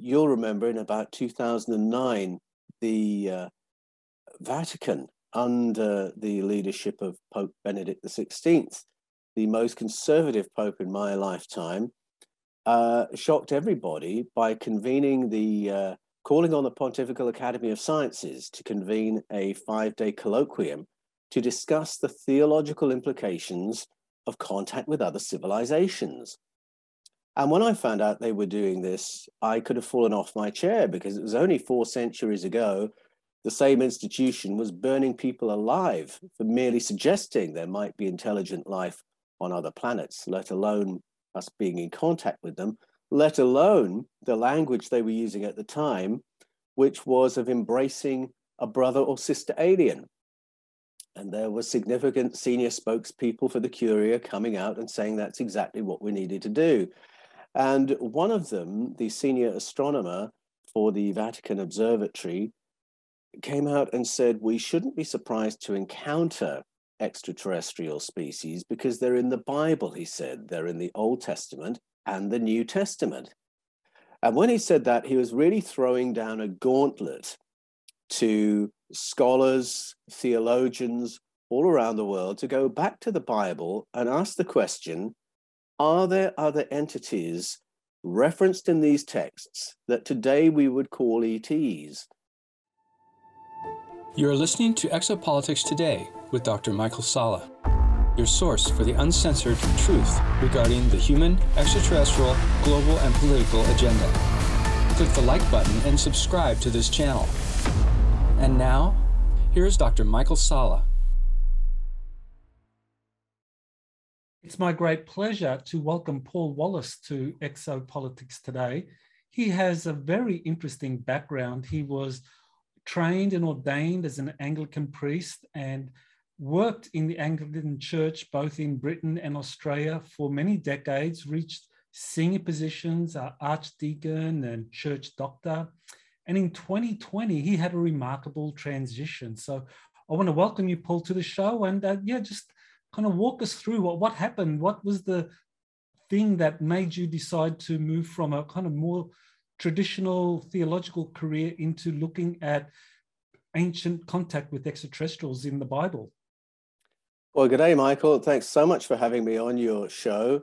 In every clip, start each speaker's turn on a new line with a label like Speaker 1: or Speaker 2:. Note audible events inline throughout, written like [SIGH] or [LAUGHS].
Speaker 1: you'll remember in about 2009, the uh, Vatican, under the leadership of Pope Benedict XVI, the most conservative pope in my lifetime, uh, shocked everybody by convening the uh, calling on the Pontifical Academy of Sciences to convene a five day colloquium to discuss the theological implications of contact with other civilizations. And when I found out they were doing this, I could have fallen off my chair because it was only four centuries ago the same institution was burning people alive for merely suggesting there might be intelligent life on other planets, let alone us being in contact with them, let alone the language they were using at the time, which was of embracing a brother or sister alien. And there were significant senior spokespeople for the Curia coming out and saying that's exactly what we needed to do. And one of them, the senior astronomer for the Vatican Observatory, came out and said we shouldn't be surprised to encounter extraterrestrial species because they're in the Bible, he said. They're in the Old Testament and the New Testament. And when he said that, he was really throwing down a gauntlet to scholars, theologians all around the world to go back to the Bible and ask the question Are there other entities referenced in these texts that today we would call ETs?
Speaker 2: You are listening to Exopolitics Today with Dr. Michael Salla, your source for the uncensored truth regarding the human, extraterrestrial, global, and political agenda. Click the like button and subscribe to this channel. And now, here's Dr. Michael Salla.
Speaker 3: It's my great pleasure to welcome Paul Wallis to Exopolitics today. He has a very interesting background. He was trained and ordained as an Anglican priest and worked in the Anglican Church both in Britain and Australia for many decades, reached senior positions, uh, archdeacon and church doctor. And in 2020, he had a remarkable transition. So I want to welcome you, Paul, to the show and uh, yeah, just kind of walk us through what, what happened. What was the thing that made you decide to move from a kind of more traditional theological career into looking at ancient contact with extraterrestrials in the Bible.
Speaker 1: Well, good day, Michael. Thanks so much for having me on your show.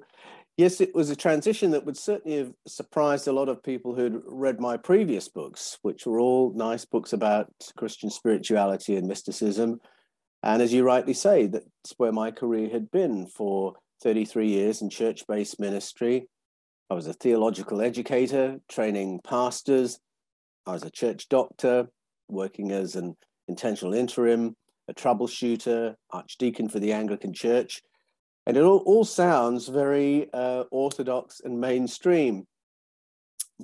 Speaker 1: Yes, it was a transition that would certainly have surprised a lot of people who'd read my previous books, which were all nice books about Christian spirituality and mysticism. And as you rightly say, that's where my career had been for 33 years in church based ministry. I was a theological educator, training pastors. I was a church doctor, working as an intentional interim, a troubleshooter, archdeacon for the Anglican Church. And it all, all sounds very uh, orthodox and mainstream.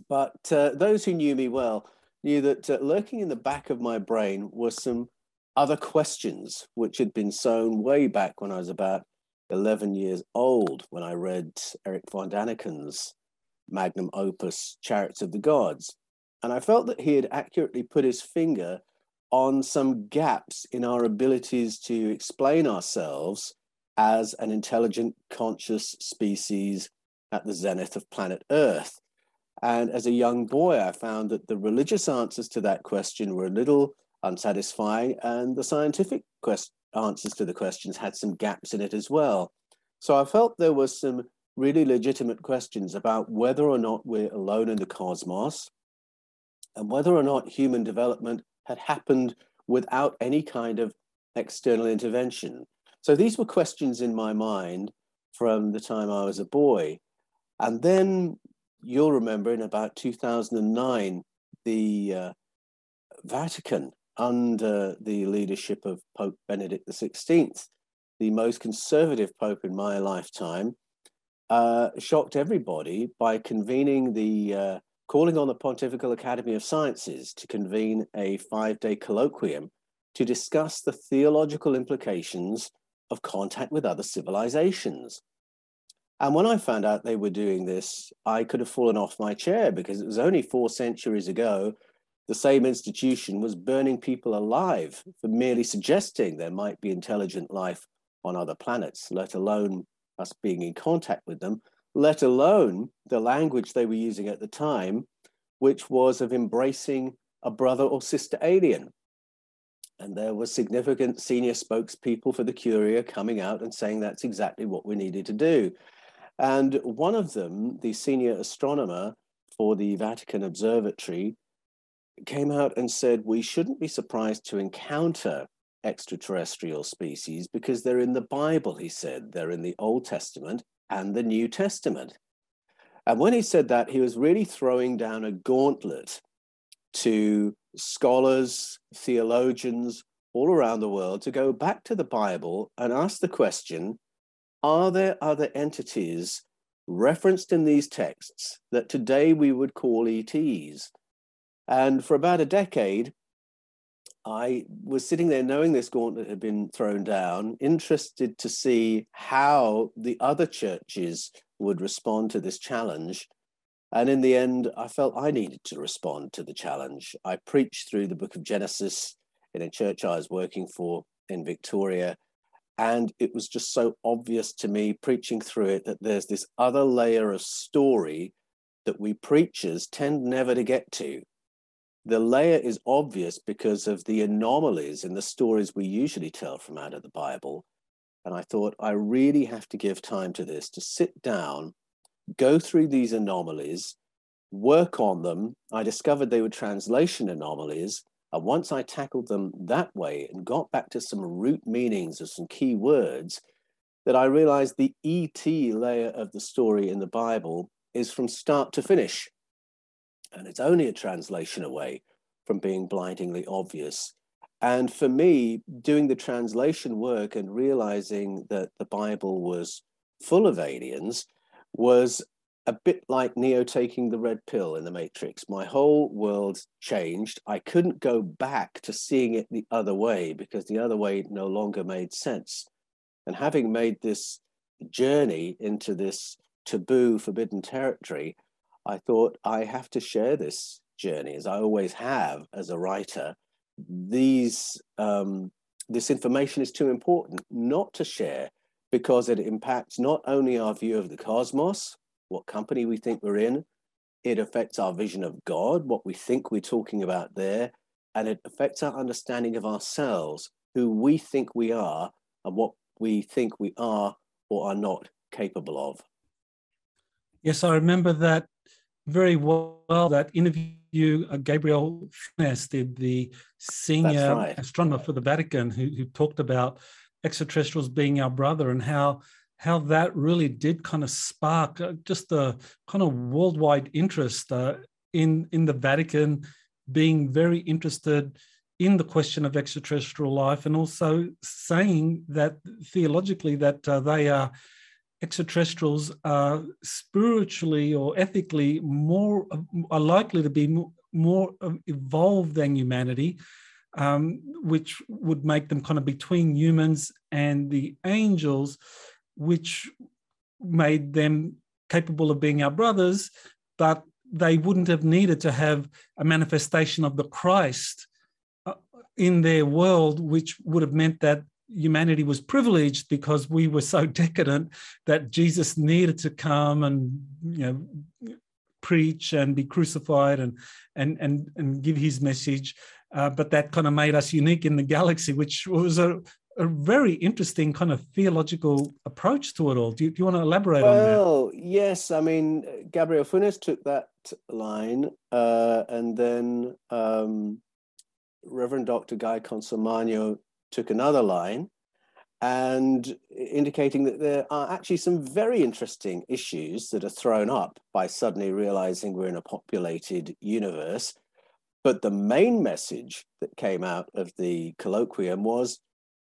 Speaker 1: But uh, those who knew me well knew that uh, lurking in the back of my brain were some other questions which had been sown way back when I was about 11 years old when I read Eric von Daniken's magnum opus, Chariots of the Gods. And I felt that he had accurately put his finger on some gaps in our abilities to explain ourselves as an intelligent, conscious species at the zenith of planet Earth. And as a young boy, I found that the religious answers to that question were a little unsatisfying, and the scientific quest- answers to the questions had some gaps in it as well. So I felt there was some really legitimate questions about whether or not we're alone in the cosmos and whether or not human development had happened without any kind of external intervention. So these were questions in my mind from the time I was a boy. And then you'll remember in about 2009, the uh, Vatican, under the leadership of Pope Benedict XVI, the most conservative pope in my lifetime, uh, shocked everybody by convening the uh, calling on the Pontifical Academy of Sciences to convene a five day colloquium to discuss the theological implications of contact with other civilizations. And when I found out they were doing this, I could have fallen off my chair because it was only four centuries ago the same institution was burning people alive for merely suggesting there might be intelligent life on other planets, let alone us being in contact with them let alone the language they were using at the time, which was of embracing a brother or sister alien. And there were significant senior spokespeople for the Curia coming out and saying that's exactly what we needed to do. And one of them, the senior astronomer for the Vatican Observatory, came out and said we shouldn't be surprised to encounter extraterrestrial species because they're in the Bible, he said. They're in the Old Testament and the New Testament. And when he said that, he was really throwing down a gauntlet to scholars, theologians all around the world to go back to the Bible and ask the question Are there other entities referenced in these texts that today we would call ETs? And for about a decade, I was sitting there knowing this gauntlet had been thrown down, interested to see how the other churches would respond to this challenge. And in the end, I felt I needed to respond to the challenge. I preached through the book of Genesis in a church I was working for in Victoria. And it was just so obvious to me preaching through it that there's this other layer of story that we preachers tend never to get to the layer is obvious because of the anomalies in the stories we usually tell from out of the Bible. And I thought, I really have to give time to this, to sit down, go through these anomalies, work on them. I discovered they were translation anomalies. And once I tackled them that way and got back to some root meanings of some key words, that I realized the ET layer of the story in the Bible is from start to finish and it's only a translation away from being blindingly obvious. And for me, doing the translation work and realizing that the Bible was full of aliens was a bit like Neo taking the red pill in the Matrix. My whole world changed. I couldn't go back to seeing it the other way because the other way no longer made sense. And having made this journey into this taboo, forbidden territory, I thought I have to share this journey, as I always have as a writer. These um, this information is too important not to share because it impacts not only our view of the cosmos, what company we think we're in, it affects our vision of God, what we think we're talking about there, and it affects our understanding of ourselves, who we think we are, and what we think we are or are not capable of.
Speaker 3: Yes, I remember that very well that interview uh, Gabriel Funes did, the senior right. astronomer for the Vatican, who, who talked about extraterrestrials being our brother and how how that really did kind of spark uh, just the kind of worldwide interest uh, in in the Vatican being very interested in the question of extraterrestrial life and also saying that theologically that uh, they are extraterrestrials are spiritually or ethically more are likely to be more, evolved than humanity, um, which would make them kind of between humans and the angels, which made them capable of being our brothers, but they wouldn't have needed to have a manifestation of the Christ uh, in their world, which would have meant that humanity was privileged because we were so [LAUGHS] decadent that Jesus needed to come and you know preach and be crucified and and and and give his message. Uh, but that kind of made us unique in the galaxy, which was a, a very interesting kind of theological approach to it all. Do you, do you want to elaborate
Speaker 1: well,
Speaker 3: on that?
Speaker 1: Well, yes. I mean, Gabriel Funes took that line, uh, and then um, Reverend Dr. Guy Consolmagno took another line and indicating that there are actually some very interesting issues that are thrown up by suddenly realizing we're in a populated universe. But the main message that came out of the colloquium was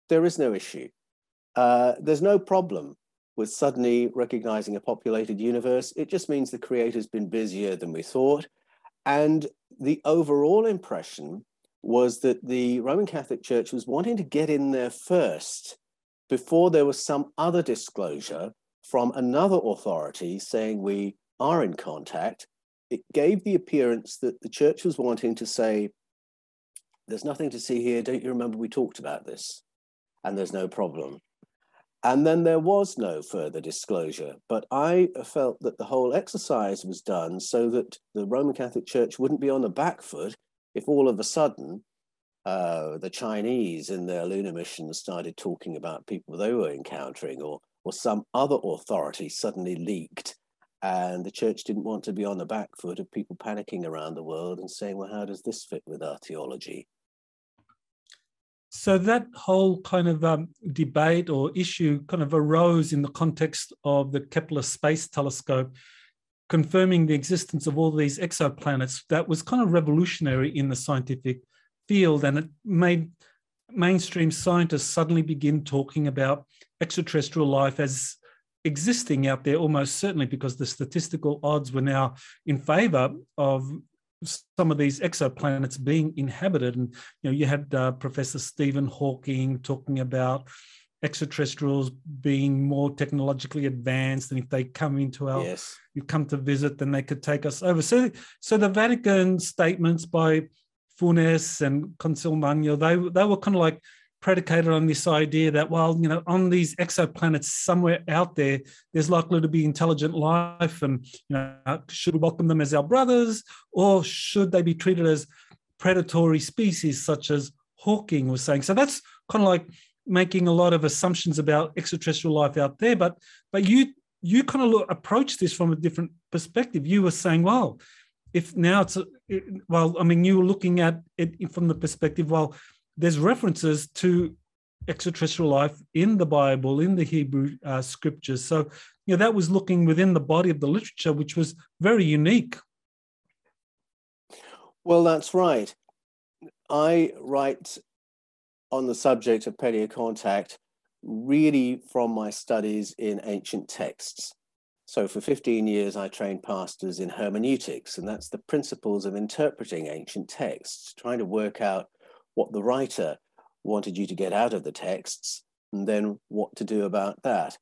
Speaker 1: there is no issue. Uh, there's no problem with suddenly recognizing a populated universe. It just means the creator's been busier than we thought. And the overall impression was that the Roman Catholic Church was wanting to get in there first before there was some other disclosure from another authority saying we are in contact. It gave the appearance that the church was wanting to say, there's nothing to see here. Don't you remember we talked about this? And there's no problem. And then there was no further disclosure. But I felt that the whole exercise was done so that the Roman Catholic Church wouldn't be on the back foot if all of a sudden uh, the Chinese in their lunar mission started talking about people they were encountering, or, or some other authority suddenly leaked. And the church didn't want to be on the back foot of people panicking around the world and saying, well, how does this fit with our theology?
Speaker 3: So that whole kind of um, debate or issue kind of arose in the context of the Kepler Space Telescope confirming the existence of all these exoplanets. That was kind of revolutionary in the scientific field, and it made mainstream scientists suddenly begin talking about extraterrestrial life as existing out there almost certainly because the statistical odds were now in favor of some of these exoplanets being inhabited. And you know, you had uh, Professor Stephen Hawking talking about extraterrestrials being more technologically advanced, and if they come into our, yes. you come to visit, then they could take us over. So, so the Vatican statements by Funes and Consolmagno, they they were kind of like predicated on this idea that, well, you know, on these exoplanets somewhere out there, there's likely to be intelligent life. And, you know, should we welcome them as our brothers or should they be treated as predatory species, such as Hawking was saying? So that's kind of like making a lot of assumptions about extraterrestrial life out there. But, but you, you kind of look, approach this from a different perspective. You were saying, well, if now it's, well, I mean, you were looking at it from the perspective, well, there's references to extraterrestrial life in the Bible, in the Hebrew uh, scriptures. So, you know, that was looking within the body of the literature, which was very unique.
Speaker 1: Well, that's right. I write on the subject of contact really from my studies in ancient texts. So, for 15 years, I trained pastors in hermeneutics, and that's the principles of interpreting ancient texts, trying to work out what the writer wanted you to get out of the texts, and then what to do about that.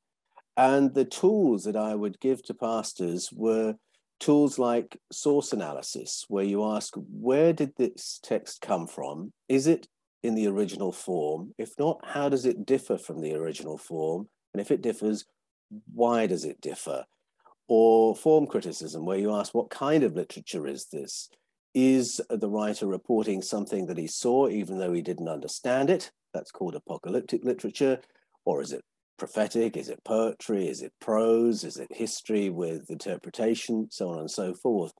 Speaker 1: And the tools that I would give to pastors were tools like source analysis, where you ask, where did this text come from? Is it in the original form? If not, how does it differ from the original form? And if it differs, why does it differ? Or form criticism, where you ask, what kind of literature is this? Is the writer reporting something that he saw, even though he didn't understand it? That's called apocalyptic literature. Or is it prophetic? Is it poetry? Is it prose? Is it history with interpretation? So on and so forth.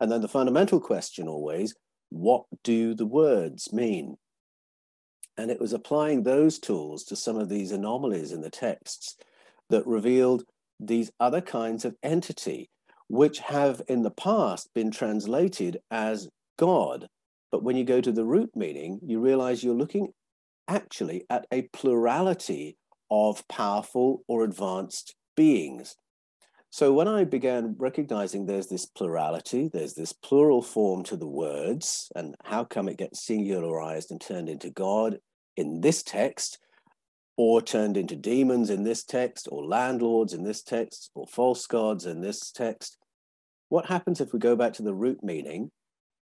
Speaker 1: And then the fundamental question always what do the words mean? And it was applying those tools to some of these anomalies in the texts that revealed these other kinds of entity which have in the past been translated as God. But when you go to the root meaning, you realize you're looking actually at a plurality of powerful or advanced beings. So when I began recognizing there's this plurality, there's this plural form to the words, and how come it gets singularized and turned into God in this text, or turned into demons in this text, or landlords in this text, or false gods in this text. What happens if we go back to the root meaning,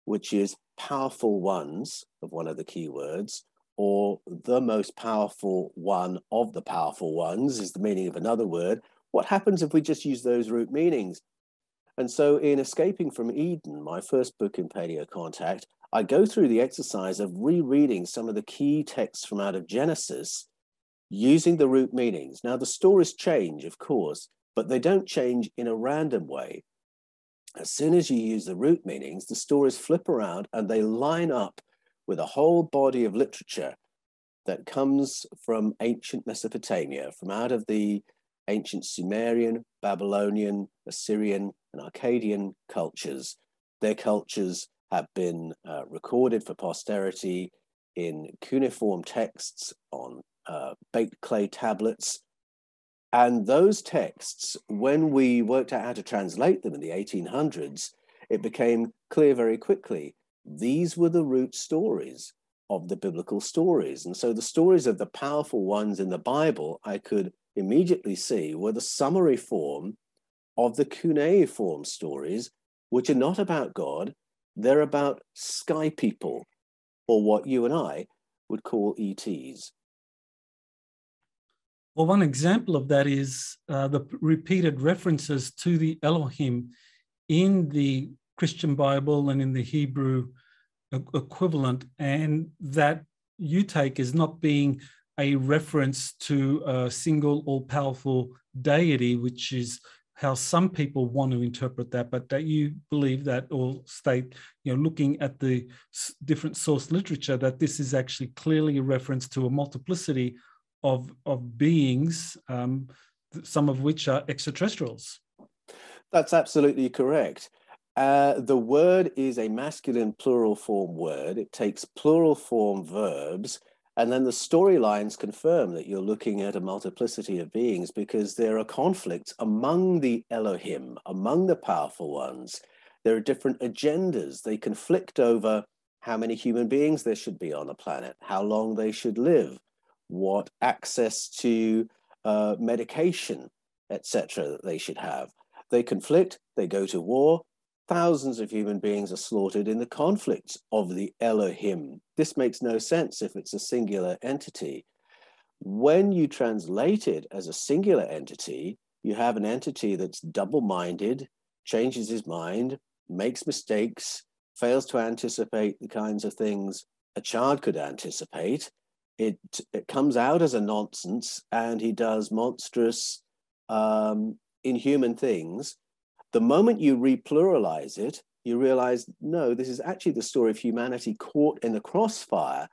Speaker 1: which is powerful ones of one of the key words, or the most powerful one of the powerful ones is the meaning of another word. What happens if we just use those root meanings? And so, in Escaping from Eden, my first book in Paleo Contact, I go through the exercise of rereading some of the key texts from out of Genesis using the root meanings. Now, the stories change, of course, but they don't change in a random way. As soon as you use the root meanings, the stories flip around and they line up with a whole body of literature that comes from ancient Mesopotamia, from out of the ancient Sumerian, Babylonian, Assyrian, and Akkadian cultures. Their cultures have been uh, recorded for posterity in cuneiform texts on uh, baked clay tablets. And those texts, when we worked out how to translate them in the 1800s, it became clear very quickly these were the root stories of the biblical stories. And so the stories of the powerful ones in the Bible, I could immediately see were the summary form of the cuneiform stories, which are not about God, they're about sky people, or what you and I would call ETs.
Speaker 3: Well, one example of that is uh, the repeated references to the Elohim in the Christian Bible and in the Hebrew equivalent, and that you take as not being a reference to a single all powerful deity, which is how some people want to interpret that, but that you believe that or state, you know, looking at the different source literature, that this is actually clearly a reference to a multiplicity of, of beings, um, some of which are extraterrestrials.
Speaker 1: That's absolutely correct. Uh, the word is a masculine plural form word. It takes plural form verbs and then the storylines confirm that you're looking at a multiplicity of beings because there are conflicts among the Elohim, among the powerful ones. There are different agendas. They conflict over how many human beings there should be on the planet, how long they should live, what access to uh, medication, etc., that they should have. They conflict, they go to war, Thousands of human beings are slaughtered in the conflicts of the Elohim. This makes no sense if it's a singular entity. When you translate it as a singular entity, you have an entity that's double minded, changes his mind, makes mistakes, fails to anticipate the kinds of things a child could anticipate. It, it comes out as a nonsense and he does monstrous, um, inhuman things the moment you repluralize it, you realize, no, this is actually the story of humanity caught in the crossfire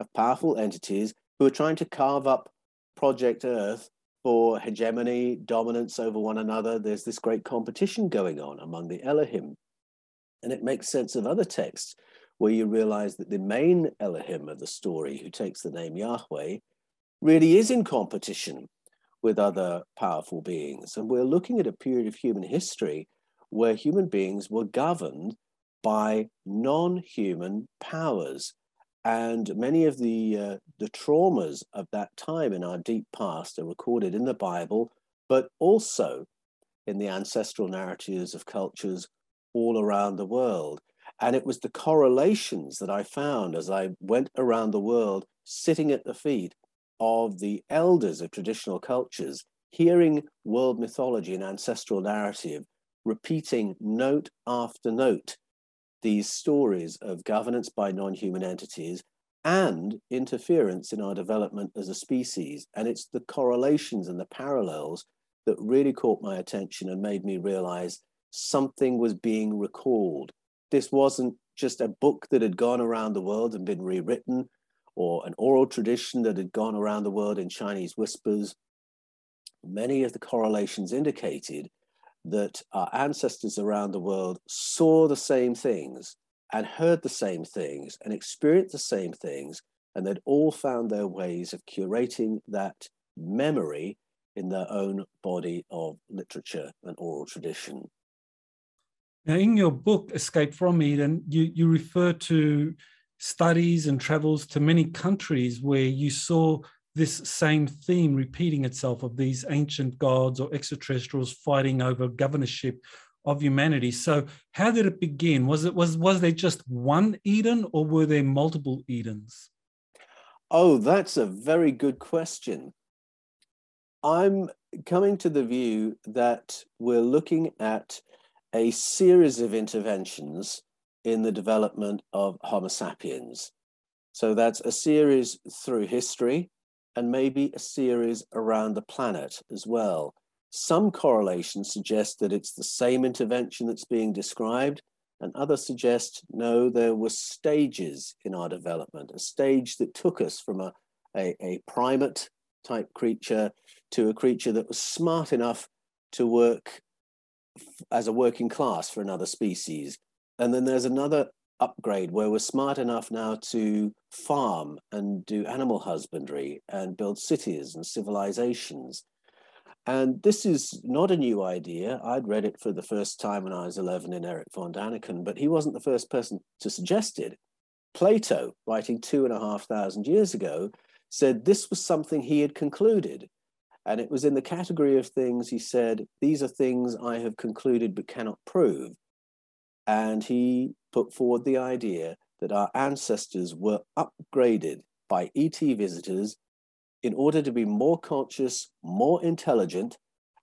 Speaker 1: of powerful entities who are trying to carve up Project Earth for hegemony, dominance over one another. There's this great competition going on among the Elohim. And it makes sense of other texts where you realize that the main Elohim of the story, who takes the name Yahweh, really is in competition with other powerful beings. And we're looking at a period of human history where human beings were governed by non human powers. And many of the, uh, the traumas of that time in our deep past are recorded in the Bible, but also in the ancestral narratives of cultures all around the world. And it was the correlations that I found as I went around the world, sitting at the feet of the elders of traditional cultures hearing world mythology and ancestral narrative repeating note after note these stories of governance by non-human entities and interference in our development as a species. And it's the correlations and the parallels that really caught my attention and made me realize something was being recalled. This wasn't just a book that had gone around the world and been rewritten or an oral tradition that had gone around the world in Chinese whispers, many of the correlations indicated that our ancestors around the world saw the same things and heard the same things and experienced the same things, and they'd all found their ways of curating that memory in their own body of literature and oral tradition.
Speaker 3: Now, in your book, Escape from Eden, you, you refer to studies and travels to many countries where you saw this same theme repeating itself of these ancient gods or extraterrestrials fighting over governorship of humanity. So how did it begin? Was it was was there just one Eden or were there multiple Edens?
Speaker 1: Oh, that's a very good question. I'm coming to the view that we're looking at a series of interventions in the development of Homo sapiens. So that's a series through history and maybe a series around the planet as well. Some correlations suggest that it's the same intervention that's being described, and others suggest no, there were stages in our development, a stage that took us from a, a, a primate type creature to a creature that was smart enough to work as a working class for another species and then there's another upgrade where we're smart enough now to farm and do animal husbandry and build cities and civilizations. And this is not a new idea. I'd read it for the first time when I was 11 in Eric von Däniken, but he wasn't the first person to suggest it. Plato, writing two and a half thousand years ago, said this was something he had concluded. And it was in the category of things he said, These are things I have concluded but cannot prove. And he put forward the idea that our ancestors were upgraded by ET visitors in order to be more conscious, more intelligent.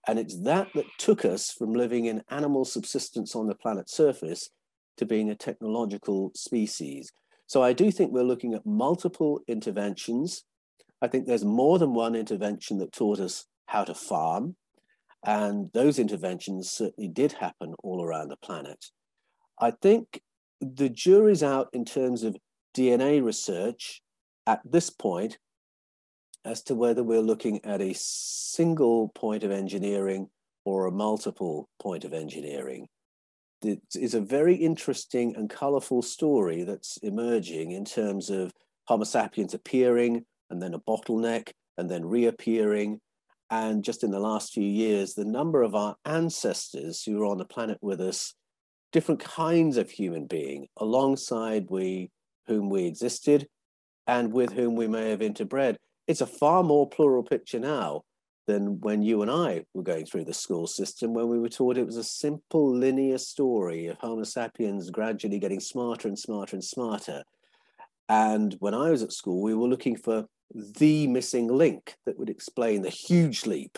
Speaker 1: And it's that that took us from living in animal subsistence on the planet's surface to being a technological species. So I do think we're looking at multiple interventions. I think there's more than one intervention that taught us how to farm. And those interventions certainly did happen all around the planet. I think the jury's out in terms of DNA research at this point as to whether we're looking at a single point of engineering or a multiple point of engineering. It is a very interesting and colorful story that's emerging in terms of Homo sapiens appearing and then a bottleneck and then reappearing. And just in the last few years, the number of our ancestors who are on the planet with us, different kinds of human being, alongside we whom we existed and with whom we may have interbred, it's a far more plural picture now than when you and I were going through the school system, when we were taught it was a simple linear story of Homo sapiens gradually getting smarter and smarter and smarter. And when I was at school, we were looking for the missing link that would explain the huge leap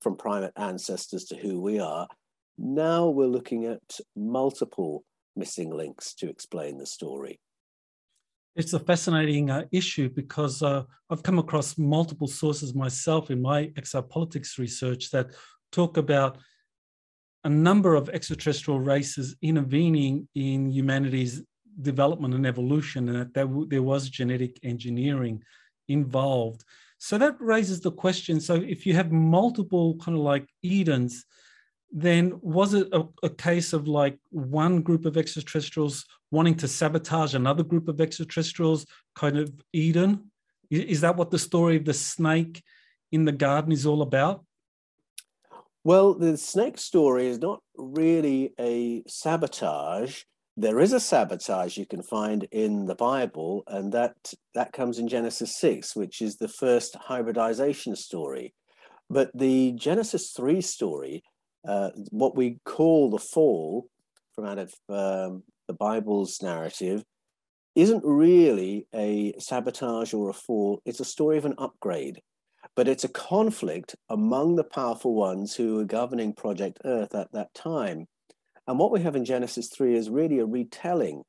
Speaker 1: from primate ancestors to who we are. Now we're looking at multiple missing links to explain the story.
Speaker 3: It's a fascinating uh, issue because uh, I've come across multiple sources myself in my exopolitics research that talk about a number of extraterrestrial races intervening in humanity's development and evolution, and that there, there was genetic engineering involved. So that raises the question so if you have multiple kind of like Edens, then was it a, a, case of like one group of extraterrestrials wanting to sabotage another group of extraterrestrials, kind of Eden? Is that what the story of the snake in the garden is all about?
Speaker 1: Well, the snake story is not really a sabotage. There is a sabotage you can find in the Bible, and that, that comes in Genesis 6, which is the first hybridization story. But the Genesis 3 story uh, what we call the fall from out of um, the Bible's narrative isn't really a sabotage or a fall. It's a story of an upgrade, but it's a conflict among the powerful ones who were governing Project Earth at that time. And what we have in Genesis 3 is really a retelling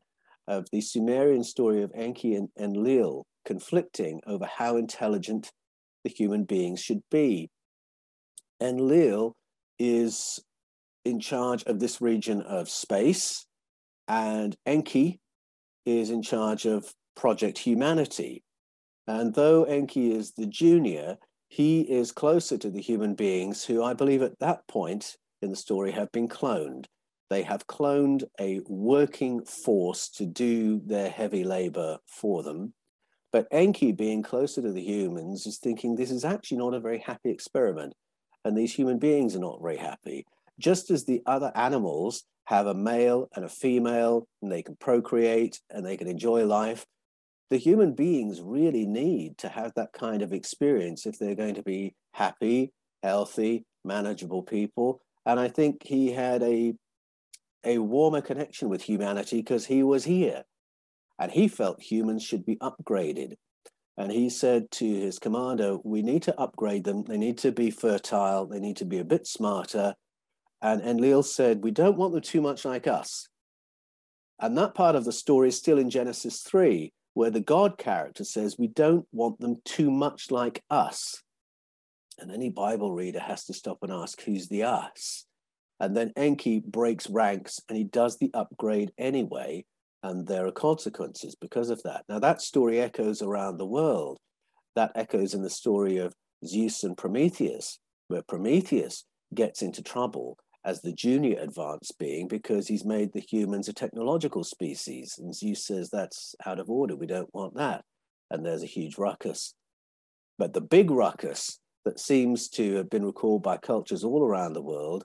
Speaker 1: of the Sumerian story of Enki and Enlil conflicting over how intelligent the human beings should be. Enlil is in charge of this region of space, and Enki is in charge of Project Humanity. And though Enki is the junior, he is closer to the human beings who I believe at that point in the story have been cloned. They have cloned a working force to do their heavy labor for them. But Enki, being closer to the humans, is thinking this is actually not a very happy experiment and these human beings are not very happy. Just as the other animals have a male and a female, and they can procreate and they can enjoy life, the human beings really need to have that kind of experience if they're going to be happy, healthy, manageable people. And I think he had a, a warmer connection with humanity because he was here and he felt humans should be upgraded. And he said to his commander, We need to upgrade them. They need to be fertile. They need to be a bit smarter. And Enlil said, We don't want them too much like us. And that part of the story is still in Genesis 3, where the God character says, We don't want them too much like us. And any Bible reader has to stop and ask, Who's the us? And then Enki breaks ranks and he does the upgrade anyway and there are consequences because of that. Now, that story echoes around the world. That echoes in the story of Zeus and Prometheus, where Prometheus gets into trouble as the junior advanced being because he's made the humans a technological species. And Zeus says that's out of order. We don't want that. And there's a huge ruckus. But the big ruckus that seems to have been recalled by cultures all around the world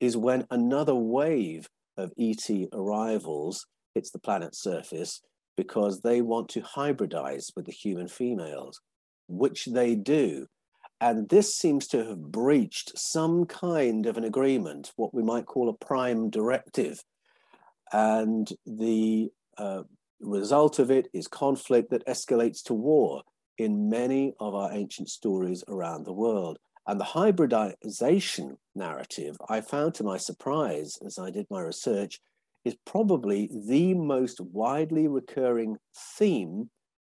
Speaker 1: is when another wave of ET arrivals hits the planet's surface because they want to hybridize with the human females, which they do. And this seems to have breached some kind of an agreement, what we might call a prime directive. And the uh, result of it is conflict that escalates to war in many of our ancient stories around the world. And the hybridization narrative, I found to my surprise as I did my research, is probably the most widely recurring theme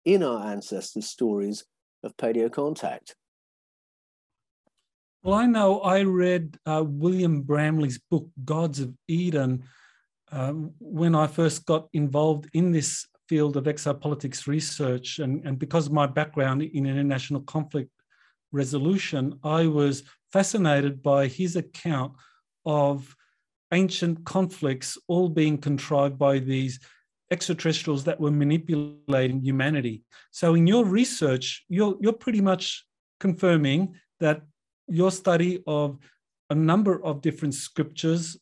Speaker 1: in our ancestors' stories of paleo contact.
Speaker 3: Well, I know I read uh, William Bramley's book, Gods of Eden, um, when I first got involved in this field of exopolitics research. And, and because of my background in international conflict resolution, I was fascinated by his account of ancient conflicts all being contrived by these extraterrestrials that were manipulating humanity. So in your research, you're, you're pretty much confirming that your study of a number of different scriptures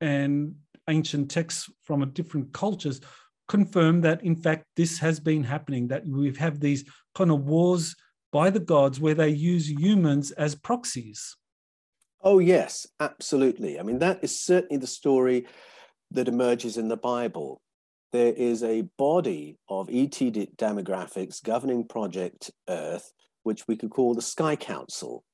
Speaker 3: and ancient texts from different cultures confirm that in fact this has been happening that we have these kind of wars by the gods where they use humans as proxies
Speaker 1: oh yes absolutely i mean that is certainly the story that emerges in the bible there is a body of ET demographics governing Project Earth, which we could call the Sky Council.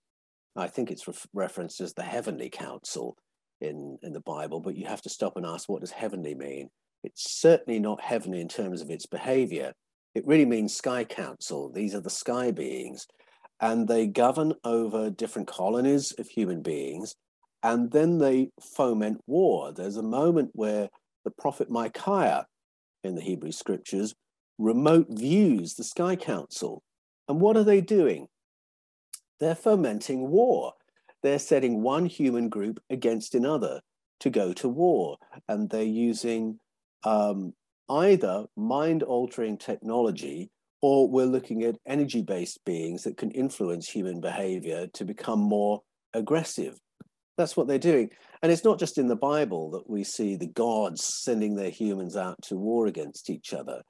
Speaker 1: I think it's re- referenced as the Heavenly Council in, in the Bible, but you have to stop and ask what does heavenly mean? It's certainly not heavenly in terms of its behavior. It really means Sky Council. These are the sky beings, and they govern over different colonies of human beings, and then they foment war. There's a moment where the prophet Micaiah in the Hebrew scriptures, remote views the Sky Council. And what are they doing? They're fomenting war. They're setting one human group against another to go to war. And they're using um, either mind altering technology or we're looking at energy based beings that can influence human behavior to become more aggressive. That's what they're doing. And it's not just in the Bible that we see the gods sending their humans out to war against each other.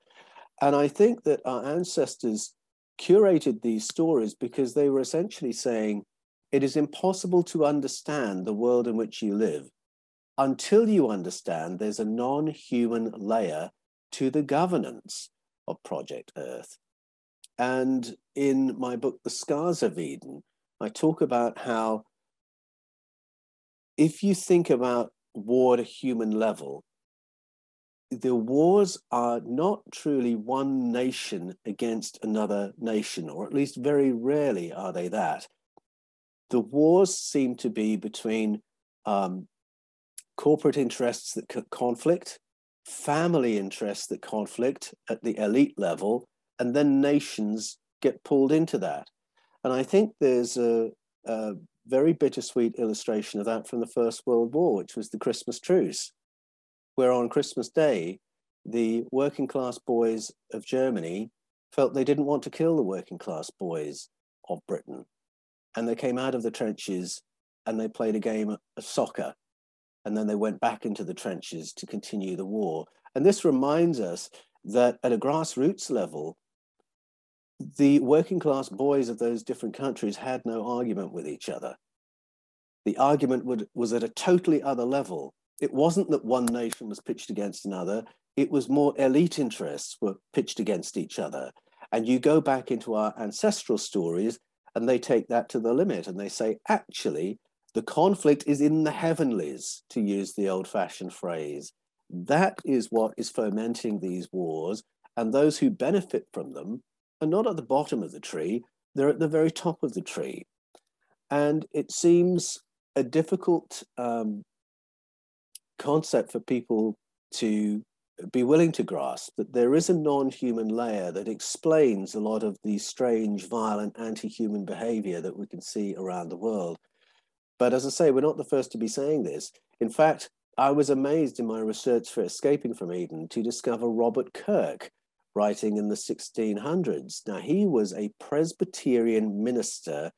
Speaker 1: And I think that our ancestors curated these stories because they were essentially saying it is impossible to understand the world in which you live until you understand there's a non human layer to the governance of Project Earth. And in my book, The Scars of Eden, I talk about how if you think about war at a human level, the wars are not truly one nation against another nation, or at least very rarely are they that. The wars seem to be between um, corporate interests that conflict, family interests that conflict at the elite level, and then nations get pulled into that. And I think there's a, a very bittersweet illustration of that from the First World War, which was the Christmas truce, where on Christmas Day, the working class boys of Germany felt they didn't want to kill the working class boys of Britain. And they came out of the trenches and they played a game of soccer. And then they went back into the trenches to continue the war. And this reminds us that at a grassroots level, the working class boys of those different countries had no argument with each other. The argument would, was at a totally other level. It wasn't that one nation was pitched against another, it was more elite interests were pitched against each other. And you go back into our ancestral stories, and they take that to the limit and they say, actually, the conflict is in the heavenlies, to use the old fashioned phrase. That is what is fomenting these wars. And those who benefit from them are not at the bottom of the tree, they're at the very top of the tree. And it seems a difficult um, concept for people to be willing to grasp that there is a non human layer that explains a lot of the strange, violent, anti human behavior that we can see around the world. But as I say, we're not the first to be saying this. In fact, I was amazed in my research for Escaping from Eden to discover Robert Kirk, writing in the 1600s. Now, he was a Presbyterian minister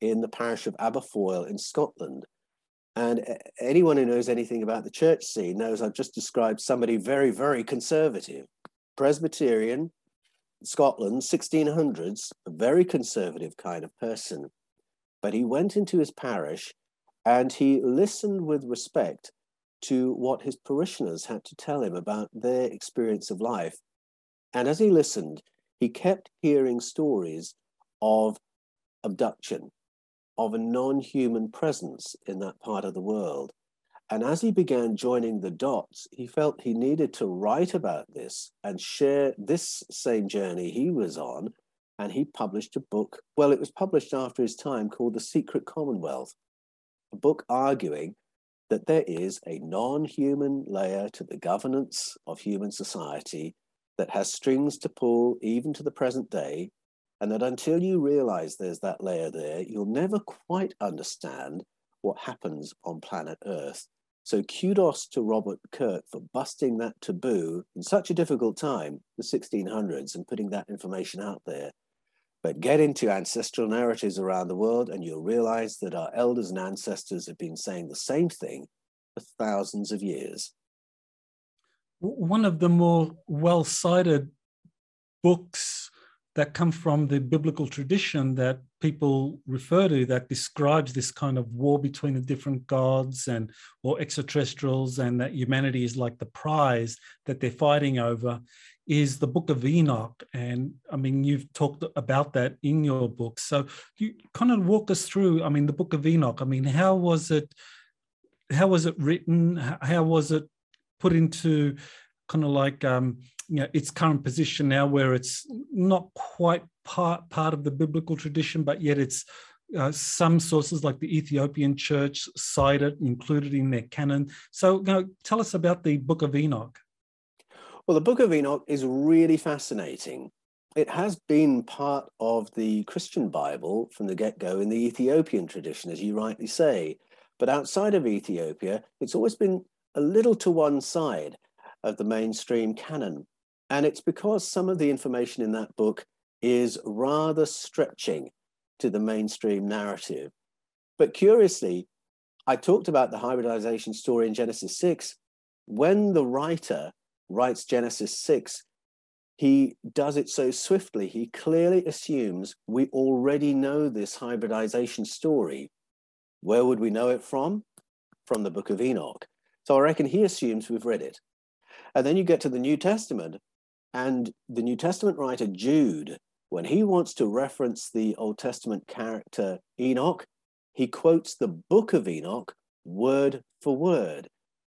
Speaker 1: in the parish of Aberfoyle in Scotland. And anyone who knows anything about the church scene knows I've just described somebody very, very conservative. Presbyterian, Scotland, 1600s, a very conservative kind of person. But he went into his parish and he listened with respect to what his parishioners had to tell him about their experience of life and as he listened, he kept hearing stories of abduction, of a non human presence in that part of the world. And as he began joining the dots, he felt he needed to write about this and share this same journey he was on. And he published a book. Well, it was published after his time called The Secret Commonwealth, a book arguing that there is a non human layer to the governance of human society that has strings to pull even to the present day. And that until you realize there's that layer there, you'll never quite understand what happens on planet Earth. So kudos to Robert Kirk for busting that taboo in such a difficult time, the 1600s, and putting that information out there. But get into ancestral narratives around the world, and you'll realize that our elders and ancestors have been saying the same thing for thousands of years.
Speaker 3: One of the more well cited books that come from the biblical tradition that people refer to that describes this kind of war between the different gods and or extraterrestrials and that humanity is like the prize that they're fighting over is the book of enoch and i mean you've talked about that in your book so you kind of walk us through i mean the book of enoch i mean how was it how was it written how was it put into kind of like um, you know its current position now, where it's not quite part part of the biblical tradition, but yet it's uh, some sources like the Ethiopian Church cite it, included in their canon. So, you know, tell us about the Book of Enoch.
Speaker 1: Well, the Book of Enoch is really fascinating. It has been part of the Christian Bible from the get go in the Ethiopian tradition, as you rightly say. But outside of Ethiopia, it's always been a little to one side of the mainstream canon. And it's because some of the information in that book is rather stretching to the mainstream narrative. But curiously, I talked about the hybridization story in Genesis 6. When the writer writes Genesis 6, he does it so swiftly. He clearly assumes we already know this hybridization story. Where would we know it from? From the book of Enoch. So I reckon he assumes we've read it. And then you get to the New Testament, and the New Testament writer Jude, when he wants to reference the Old Testament character Enoch, he quotes the book of Enoch word for word.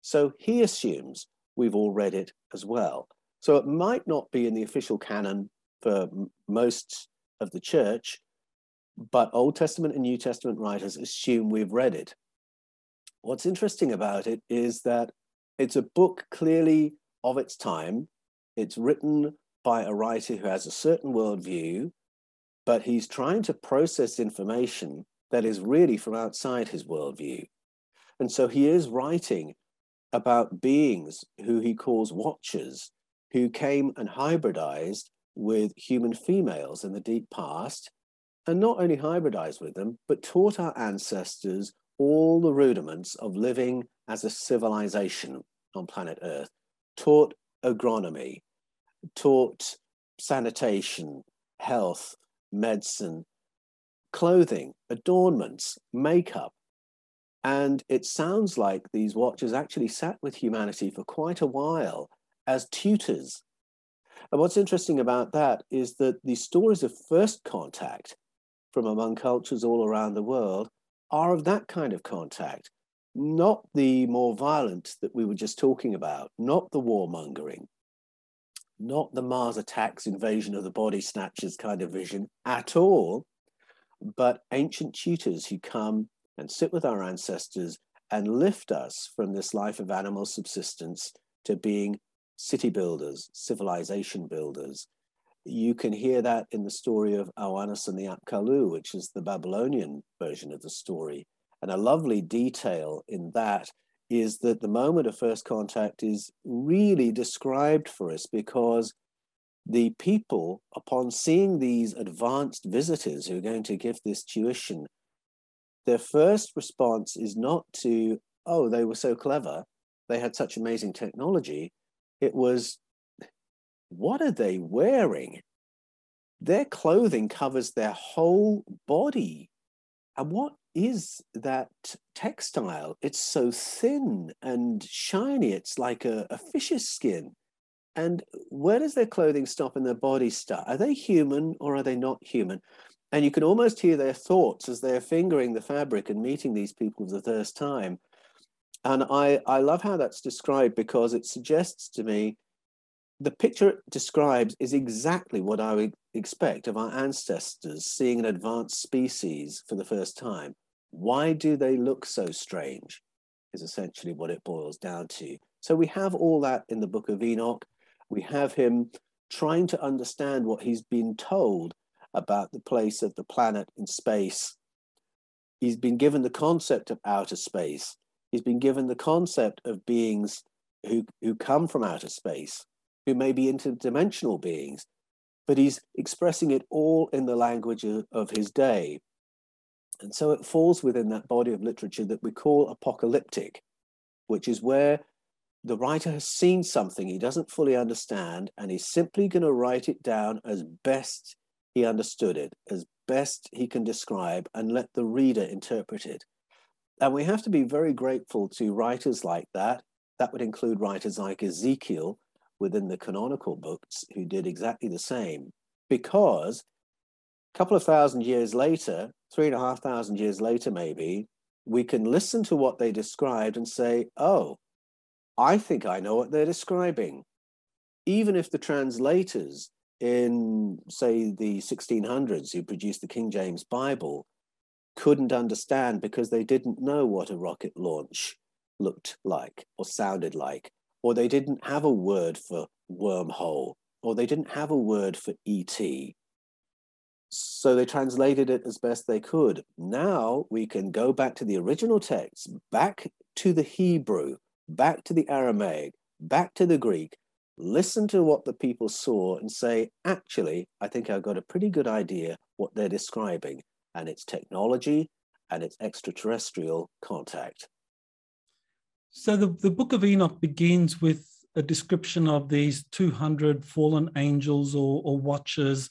Speaker 1: So he assumes we've all read it as well. So it might not be in the official canon for most of the church, but Old Testament and New Testament writers assume we've read it. What's interesting about it is that it's a book clearly of its time. It's written by a writer who has a certain worldview, but he's trying to process information that is really from outside his worldview. And so he is writing about beings who he calls watchers, who came and hybridized with human females in the deep past, and not only hybridized with them, but taught our ancestors all the rudiments of living as a civilization on planet Earth, taught agronomy, taught sanitation, health, medicine, clothing, adornments, makeup. And it sounds like these watchers actually sat with humanity for quite a while as tutors. And what's interesting about that is that the stories of first contact from among cultures all around the world are of that kind of contact, not the more violent that we were just talking about, not the warmongering, not the Mars attacks, invasion of the body snatchers kind of vision at all, but ancient tutors who come and sit with our ancestors and lift us from this life of animal subsistence to being city builders, civilization builders. You can hear that in the story of Oannes and the Apkallu, which is the Babylonian version of the story. And a lovely detail in that is that the moment of first contact is really described for us because the people, upon seeing these advanced visitors who are going to give this tuition, their first response is not to, oh, they were so clever, they had such amazing technology. It was, what are they wearing? Their clothing covers their whole body. And what is that textile. It's so thin and shiny. It's like a, a fish's skin. and where does their clothing stop and their body start? Are they human or are they not human? And you can almost hear their thoughts as they're fingering the fabric and meeting these people for the first time. And I, I love how that's described because it suggests to me the picture it describes is exactly what I would expect of our ancestors seeing an advanced species for the first time. Why do they look so strange? Is essentially what it boils down to. So we have all that in the book of Enoch. We have him trying to understand what he's been told about the place of the planet in space. He's been given the concept of outer space. He's been given the concept of beings who, who come from outer space, who may be interdimensional beings, but he's expressing it all in the language of, of his day. And so it falls within that body of literature that we call apocalyptic, which is where the writer has seen something he doesn't fully understand, and he's simply going to write it down as best he understood it, as best he can describe, and let the reader interpret it. And we have to be very grateful to writers like that. That would include writers like Ezekiel within the canonical books who did exactly the same, because a couple of thousand years later, three and a half thousand years later, maybe, we can listen to what they described and say, oh, I think I know what they're describing. Even if the translators in, say, the 1600s who produced the King James Bible couldn't understand because they didn't know what a rocket launch looked like or sounded like, or they didn't have a word for wormhole, or they didn't have a word for ET. So they translated it as best they could. Now we can go back to the original text, back to the Hebrew, back to the Aramaic, back to the Greek, listen to what the people saw and say, actually, I think I've got a pretty good idea what they're describing, and it's technology and it's extraterrestrial contact.
Speaker 3: So the, the book of Enoch begins with a description of these 200 fallen angels or, or watchers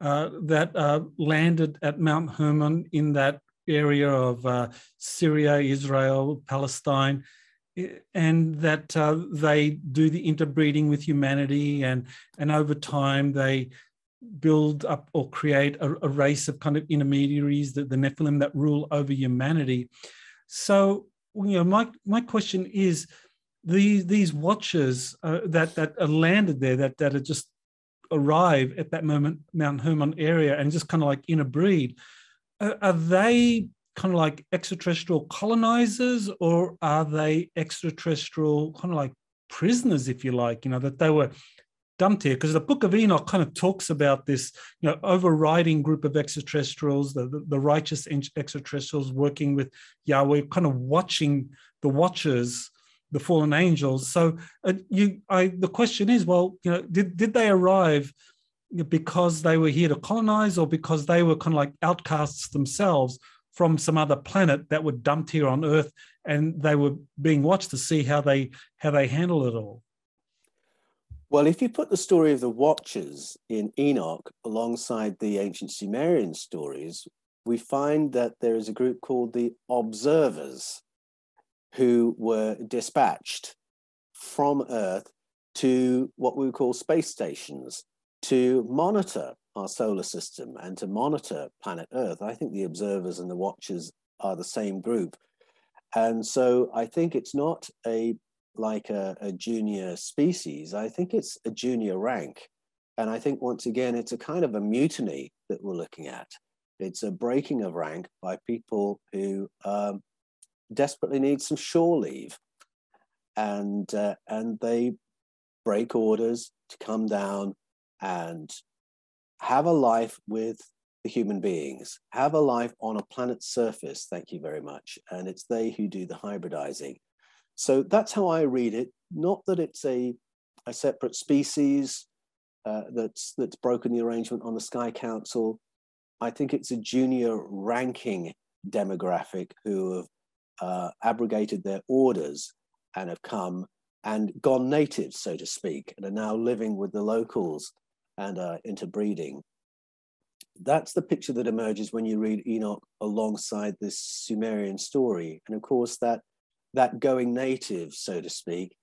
Speaker 3: uh, that uh, landed at Mount Hermon in that area of uh, Syria, Israel, Palestine and that uh, they do the interbreeding with humanity and and over time they build up or create a, a race of kind of intermediaries the, the nephilim that rule over humanity. So you know my my question is these these watchers uh, that that are landed there that that are just arrive at that moment mount hermon area and just kind of like interbreed uh, are they kind of like extraterrestrial colonizers or are they extraterrestrial kind of like prisoners if you like? You know that they were dumped here. Because the book of enoch kind of talks about this you know overriding group of extraterrestrials the, the, the righteous extraterrestrials working with yahweh kind of watching the watchers the fallen angels. So uh, you i the question is well you know did, did they arrive because they were here to colonize or because they were kind of like outcasts themselves from some other planet that were dumped here on Earth, and they were being watched to see how they how they handle it all.
Speaker 1: Well, if you put the story of the Watchers in Enoch alongside the ancient Sumerian stories, we find that there is a group called the Observers who were dispatched from Earth to what we would call space stations to monitor our solar system and to monitor planet Earth. I think the observers and the watchers are the same group. And so I think it's not a like a, a junior species. I think it's a junior rank. And I think once again, it's a kind of a mutiny that we're looking at. It's a breaking of rank by people who um, desperately need some shore leave. And, uh, and they break orders to come down and have a life with the human beings, have a life on a planet's surface. Thank you very much. And it's they who do the hybridizing. So that's how I read it. Not that it's a, a separate species uh, that's that's broken the arrangement on the Sky Council. I think it's a junior ranking demographic who have uh, abrogated their orders and have come and gone native, so to speak, and are now living with the locals and uh, interbreeding. That's the picture that emerges when you read Enoch alongside this Sumerian story. And of course, that, that going native, so to speak,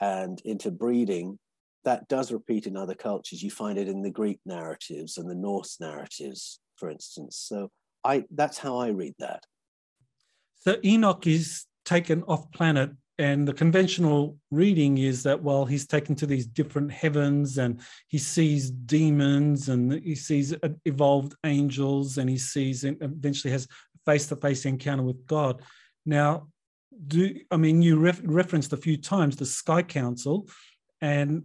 Speaker 1: and interbreeding that does repeat in other cultures. You find it in the Greek narratives and the Norse narratives, for instance. So I that's how I read that.
Speaker 3: So Enoch is taken off planet and the conventional reading is that well he's taken to these different heavens and he sees demons and he sees uh, evolved angels and he sees and eventually has face-to-face encounter with god. Now do i mean you ref, referenced a few times the sky council and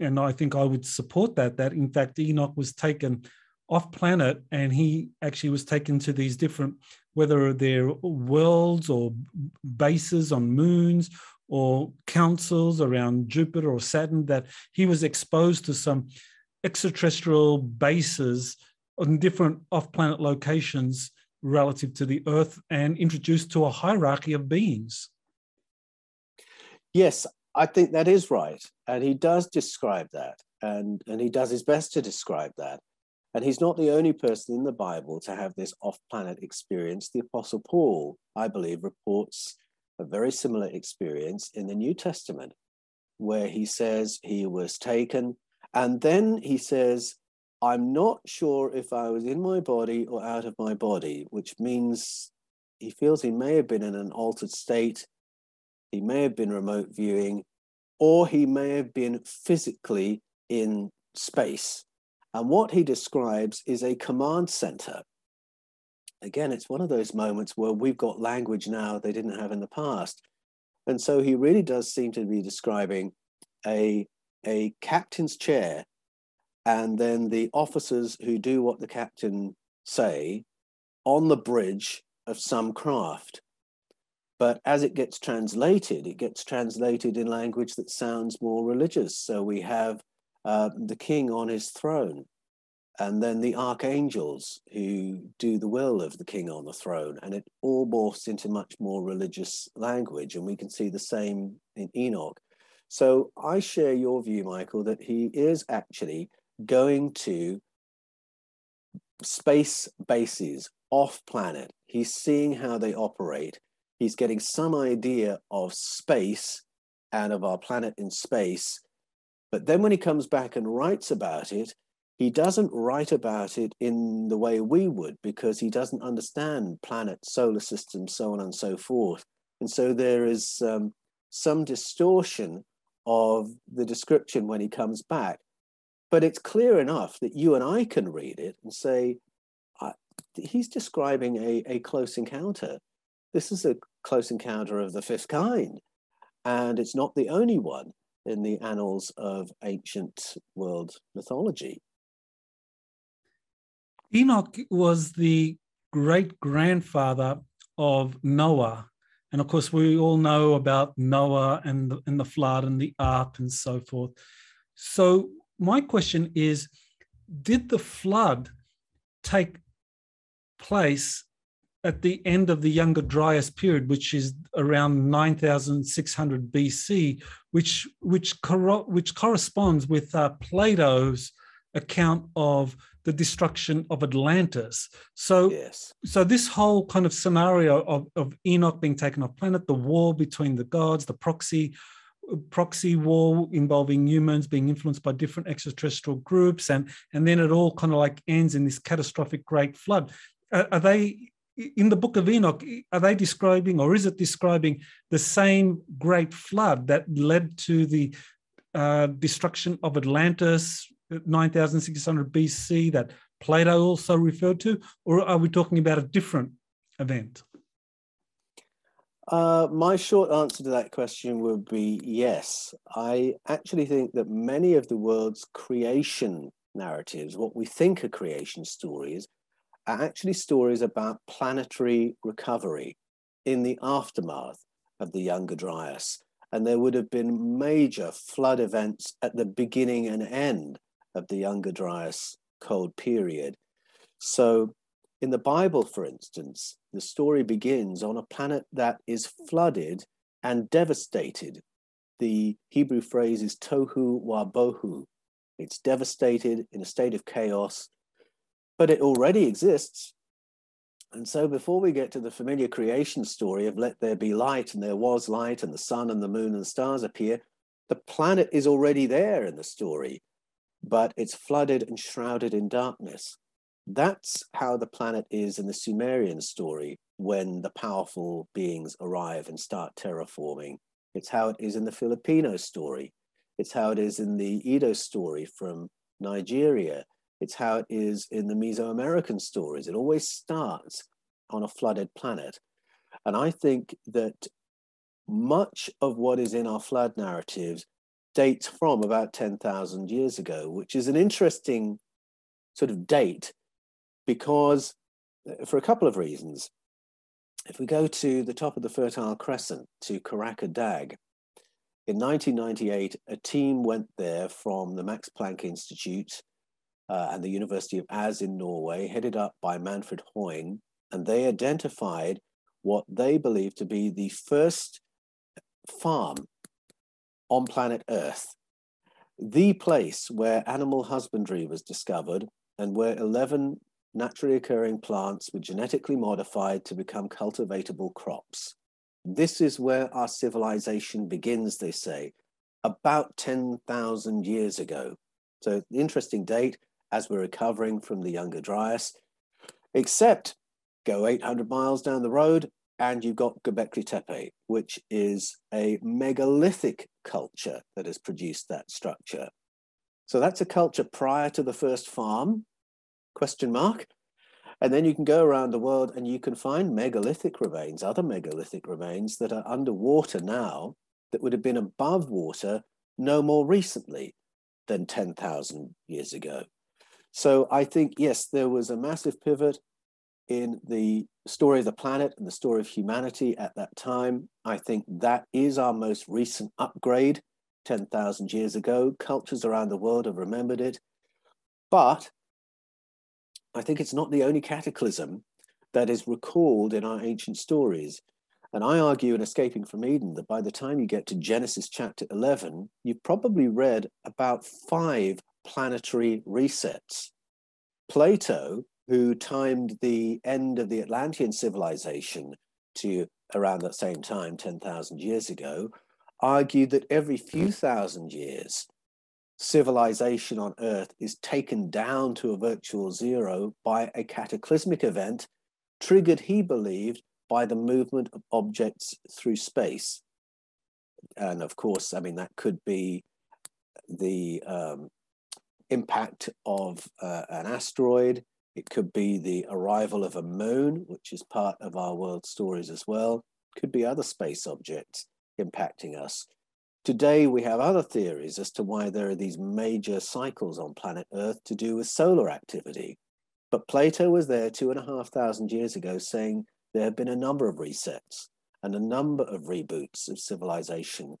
Speaker 3: and i think i would support that that in fact enoch was taken off planet and he actually was taken to these different whether they're worlds or bases on moons or councils around Jupiter or Saturn, that he was exposed to some extraterrestrial bases on different off planet locations relative to the Earth and introduced to a hierarchy of beings.
Speaker 1: Yes, I think that is right. And he does describe that. And, and he does his best to describe that. And he's not the only person in the Bible to have this off planet experience. The Apostle Paul, I believe, reports a very similar experience in the New Testament, where he says he was taken. And then he says, I'm not sure if I was in my body or out of my body, which means he feels he may have been in an altered state, he may have been remote viewing, or he may have been physically in space and what he describes is a command center. Again, it's one of those moments where we've got language now they didn't have in the past. And so he really does seem to be describing a, a captain's chair and then the officers who do what the captain say on the bridge of some craft. But as it gets translated, it gets translated in language that sounds more religious. So we have uh, the king on his throne, and then the archangels who do the will of the king on the throne. And it all morphs into much more religious language. And we can see the same in Enoch. So I share your view, Michael, that he is actually going to space bases off planet. He's seeing how they operate. He's getting some idea of space and of our planet in space but then when he comes back and writes about it, he doesn't write about it in the way we would because he doesn't understand planets, solar systems, so on and so forth. And so there is um, some distortion of the description when he comes back. But it's clear enough that you and I can read it and say, he's describing a, a close encounter. This is a close encounter of the fifth kind. And it's not the only one in the annals of ancient world mythology.
Speaker 3: Enoch was the great grandfather of Noah. And of course, we all know about Noah and the, and the flood and the ark and so forth. So, my question is Did the flood take place at the end of the Younger Dryas period, which is around 9600 BC, which which which corresponds with uh, Plato's account of the destruction of Atlantis. So, yes. so this whole kind of scenario of, of Enoch being taken off planet, the war between the gods, the proxy proxy war involving humans being influenced by different extraterrestrial groups, and and then it all kind of like ends in this catastrophic great flood. Are they in the book of Enoch, are they describing or is it describing the same great flood that led to the uh, destruction of Atlantis, 9600 BC, that Plato also referred to? Or are we talking about a different event?
Speaker 1: Uh, my short answer to that question would be yes. I actually think that many of the world's creation narratives, what we think are creation stories, are actually stories about planetary recovery in the aftermath of the Younger Dryas. And there would have been major flood events at the beginning and end of the Younger Dryas cold period. So, in the Bible, for instance, the story begins on a planet that is flooded and devastated. The Hebrew phrase is tohu wa bohu. It's devastated in a state of chaos but it already exists. And so before we get to the familiar creation story of let there be light and there was light and the sun and the moon and the stars appear, The planet is already there in the story, but it's flooded and shrouded in darkness. That's how the planet is in the Sumerian story when the powerful beings arrive and start terraforming. It's how it is in the Filipino story. It's how it is in the Edo story from Nigeria. It's how it is in the Mesoamerican stories. It always starts on a flooded planet. And I think that much of what is in our flood narratives dates from about 10,000 years ago, which is an interesting sort of date because, uh, for a couple of reasons. If we go to the top of the Fertile Crescent to Karacadag, in 1998, a team went there from the Max Planck Institute uh, and the University of Ås in Norway, headed up by Manfred Heun, and they identified what they believe to be the first farm on planet Earth, the place where animal husbandry was discovered and where 11 naturally occurring plants were genetically modified to become cultivatable crops. This is where our civilization begins, they say, about 10,000 years ago. So, interesting date as we're recovering from the Younger Dryas, except go 800 miles down the road and you've got Göbekli Tepe, which is a megalithic culture that has produced that structure. So that's a culture prior to the first farm, question mark. And then you can go around the world and you can find megalithic remains, other megalithic remains that are underwater now that would have been above water no more recently than 10,000 years ago. So I think, yes, there was a massive pivot in the story of the planet and the story of humanity at that time. I think that is our most recent upgrade 10,000 years ago. Cultures around the world have remembered it. But I think it's not the only cataclysm that is recalled in our ancient stories. And I argue in Escaping from Eden that by the time you get to Genesis chapter 11, you've probably read about five planetary resets. Plato who timed the end of the Atlantean civilization to around that same time, 10,000 years ago, argued that every few thousand years, civilization on Earth is taken down to a virtual zero by a cataclysmic event triggered, he believed, by the movement of objects through space. And of course, I mean, that could be the um, impact of uh, an asteroid, it could be the arrival of a moon, which is part of our world stories as well. Could be other space objects impacting us. Today, we have other theories as to why there are these major cycles on planet Earth to do with solar activity. But Plato was there two and a half thousand years ago saying there have been a number of resets and a number of reboots of civilization.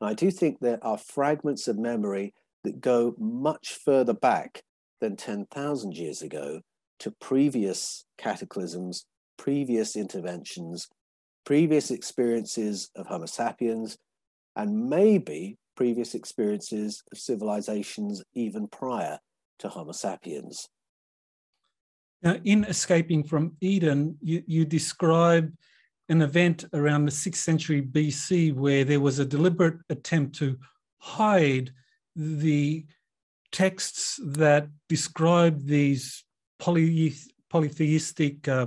Speaker 1: And I do think there are fragments of memory that go much further back than 10,000 years ago to previous cataclysms, previous interventions, previous experiences of Homo sapiens, and maybe previous experiences of civilizations even prior to Homo sapiens.
Speaker 3: Now, in Escaping from Eden, you, you describe an event around the 6th century BC where there was a deliberate attempt to hide the texts that describe these poly, polytheistic uh,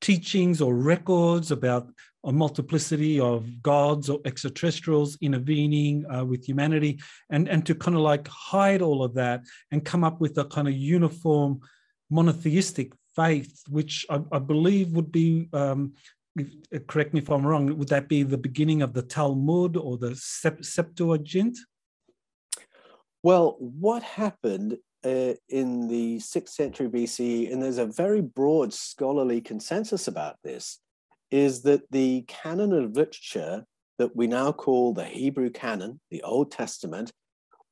Speaker 3: teachings or records about a multiplicity of gods or extraterrestrials intervening uh, with humanity and, and to kind of like hide all of that and come up with a kind of uniform monotheistic faith, which I, I believe would be, um, uh, correct me if I'm wrong, would that be the beginning of the Talmud or the Septuagint?
Speaker 1: Well, what happened uh, in the sixth century BC, and there's a very broad scholarly consensus about this, is that the canon of literature that we now call the Hebrew canon, the Old Testament,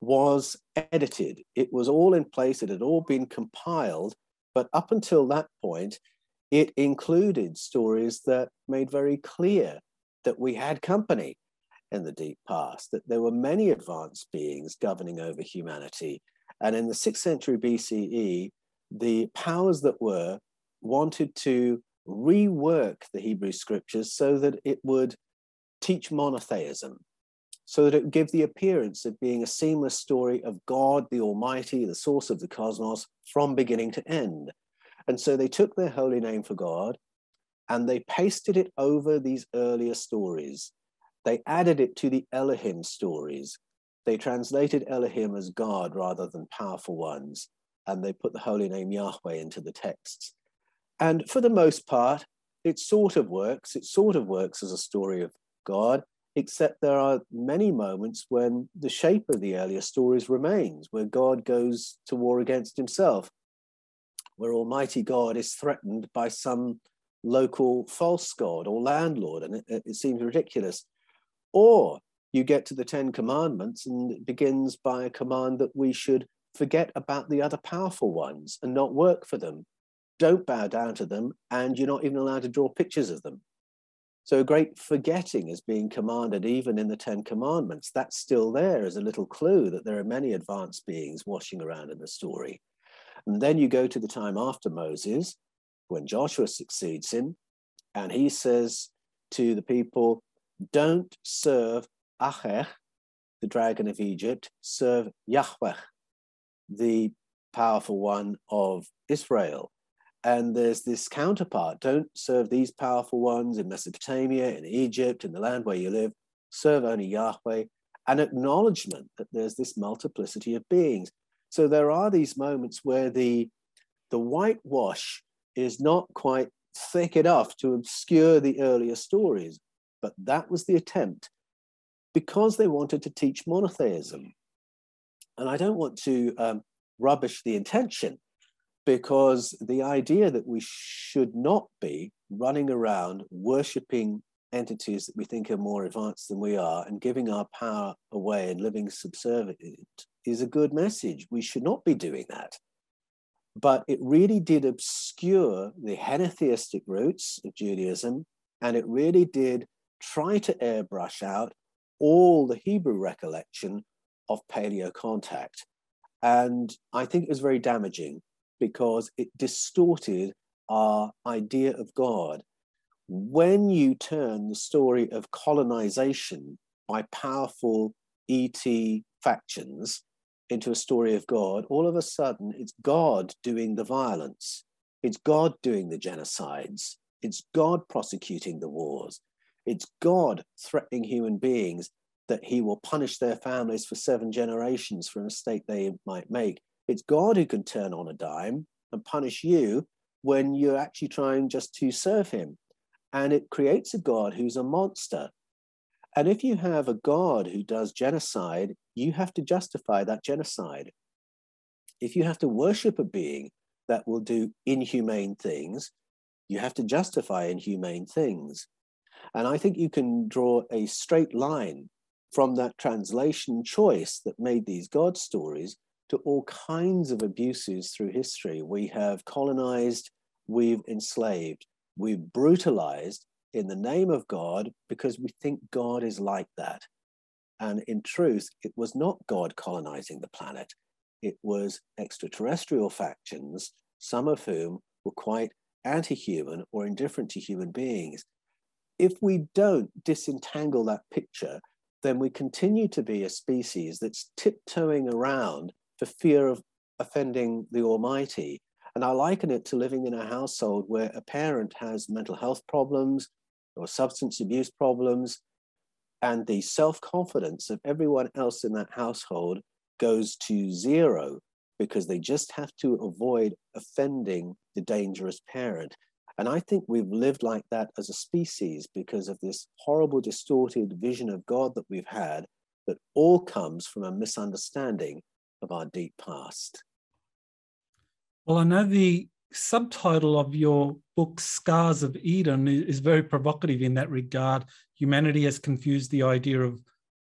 Speaker 1: was edited. It was all in place, it had all been compiled, but up until that point, it included stories that made very clear that we had company in the deep past, that there were many advanced beings governing over humanity, and in the sixth century BCE, the powers that were wanted to rework the Hebrew scriptures so that it would teach monotheism. so that it would give the appearance of being a seamless story of God, the Almighty, the source of the cosmos, from beginning to end. And so they took their holy name for God and they pasted it over these earlier stories. They added it to the Elohim stories. They translated Elohim as God rather than powerful ones, and they put the holy name Yahweh into the texts. And for the most part, it sort of works. It sort of works as a story of God, except there are many moments when the shape of the earlier stories remains, where God goes to war against himself, where Almighty God is threatened by some local false god or landlord, and it, it seems ridiculous. Or you get to the Ten Commandments, and it begins by a command that we should forget about the other powerful ones and not work for them. Don't bow down to them, and you're not even allowed to draw pictures of them. So a great forgetting is being commanded even in the Ten Commandments. That's still there as a little clue that there are many advanced beings washing around in the story. And then you go to the time after Moses, when Joshua succeeds him, and he says to the people, Don't serve Acher, the dragon of Egypt, serve Yahweh, the powerful one of Israel. And there's this counterpart don't serve these powerful ones in Mesopotamia, in Egypt, in the land where you live, serve only Yahweh. An acknowledgement that there's this multiplicity of beings. So there are these moments where the, the whitewash is not quite thick enough to obscure the earlier stories, but that was the attempt because they wanted to teach monotheism. And I don't want to um, rubbish the intention because the idea that we should not be running around worshipping entities that we think are more advanced than we are and giving our power away and living subservient is a good message. We should not be doing that. But it really did obscure the henotheistic roots of Judaism, and it really did try to airbrush out all the Hebrew recollection of paleo contact. And I think it was very damaging because it distorted our idea of God. When you turn the story of colonization by powerful ET factions into a story of God, all of a sudden it's God doing the violence. It's God doing the genocides. It's God prosecuting the wars. It's God threatening human beings that he will punish their families for seven generations for a mistake they might make. It's God who can turn on a dime and punish you when you're actually trying just to serve him. And it creates a God who's a monster. And if you have a God who does genocide, you have to justify that genocide. If you have to worship a being that will do inhumane things, you have to justify inhumane things. And I think you can draw a straight line from that translation choice that made these God stories to all kinds of abuses through history. We have colonized, we've enslaved, we've brutalized in the name of God because we think God is like that. And in truth, it was not God colonizing the planet, it was extraterrestrial factions, some of whom were quite anti human or indifferent to human beings. If we don't disentangle that picture, then we continue to be a species that's tiptoeing around for fear of offending the Almighty. And I liken it to living in a household where a parent has mental health problems or substance abuse problems, and the self confidence of everyone else in that household goes to zero because they just have to avoid offending the dangerous parent. And I think we've lived like that as a species because of this horrible, distorted vision of God that we've had that all comes from a misunderstanding of our deep past.
Speaker 3: Well, I know the subtitle of your book, Scars of Eden, is very provocative in that regard. Humanity has confused the idea of,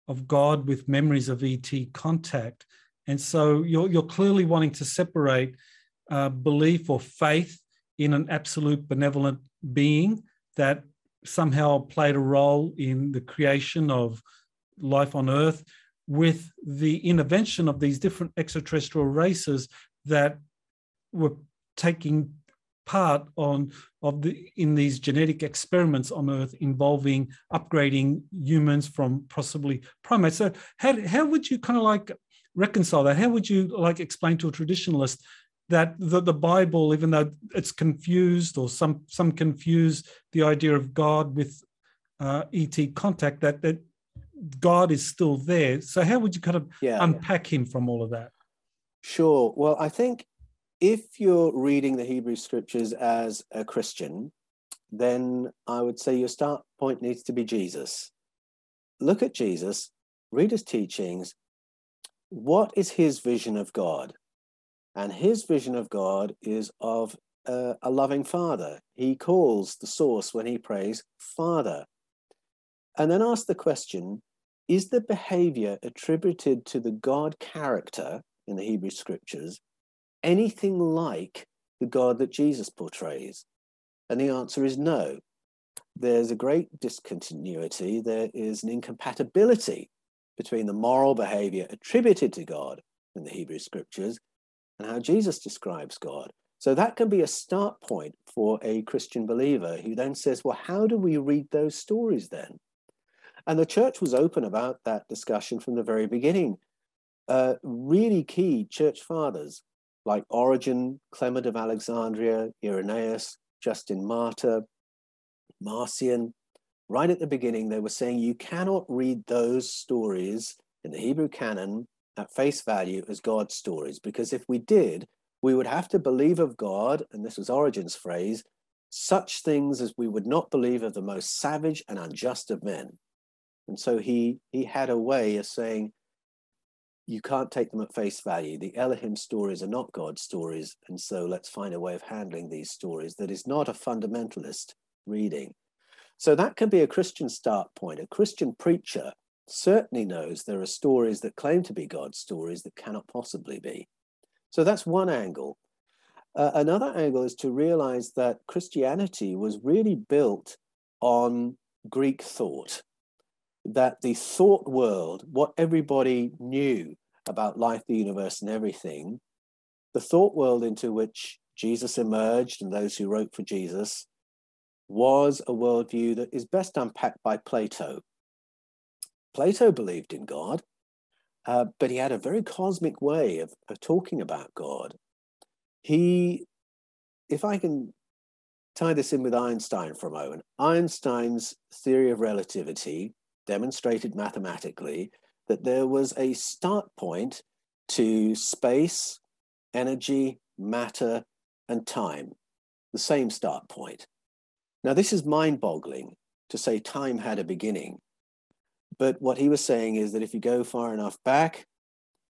Speaker 3: of God with memories of ET contact. And so you're, you're clearly wanting to separate uh, belief or faith in an absolute benevolent being that somehow played a role in the creation of life on Earth with the intervention of these different extraterrestrial races that were taking part on of the in these genetic experiments on Earth involving upgrading humans from possibly primates. So how how would you kind of like reconcile that? How would you like explain to a traditionalist that the, the Bible, even though it's confused or some some confuse the idea of God with uh, ET contact, that that God is still there. So how would you kind of yeah, unpack yeah. him from all of that?
Speaker 1: Sure. Well, I think if you're reading the Hebrew scriptures as a Christian, then I would say your start point needs to be Jesus. Look at Jesus, read his teachings. What is his vision of God? And his vision of God is of a, a loving father. He calls the source when he prays, Father. And then ask the question is the behavior attributed to the God character in the Hebrew scriptures anything like the God that Jesus portrays? And the answer is no. There's a great discontinuity, there is an incompatibility between the moral behavior attributed to God in the Hebrew scriptures and how Jesus describes God. So that can be a start point for a Christian believer who then says, well, how do we read those stories then? And the church was open about that discussion from the very beginning. Uh, really key church fathers like Origen, Clement of Alexandria, Irenaeus, Justin Martyr, Marcion, right at the beginning, they were saying you cannot read those stories in the Hebrew canon at face value as God's stories, because if we did, we would have to believe of God, and this was Origen's phrase, such things as we would not believe of the most savage and unjust of men. And so he he had a way of saying, you can't take them at face value. The Elohim stories are not God's stories, and so let's find a way of handling these stories that is not a fundamentalist reading. So that can be a Christian start point. A Christian preacher certainly knows there are stories that claim to be God's stories that cannot possibly be. So that's one angle. Uh, another angle is to realize that Christianity was really built on Greek thought, that the thought world, what everybody knew about life, the universe, and everything, the thought world into which Jesus emerged and those who wrote for Jesus was a worldview that is best unpacked by Plato Plato believed in God, uh, but he had a very cosmic way of, of talking about God. He, if I can tie this in with Einstein for a moment, Einstein's theory of relativity demonstrated mathematically that there was a start point to space, energy, matter, and time, the same start point. Now, this is mind boggling to say time had a beginning but what he was saying is that if you go far enough back,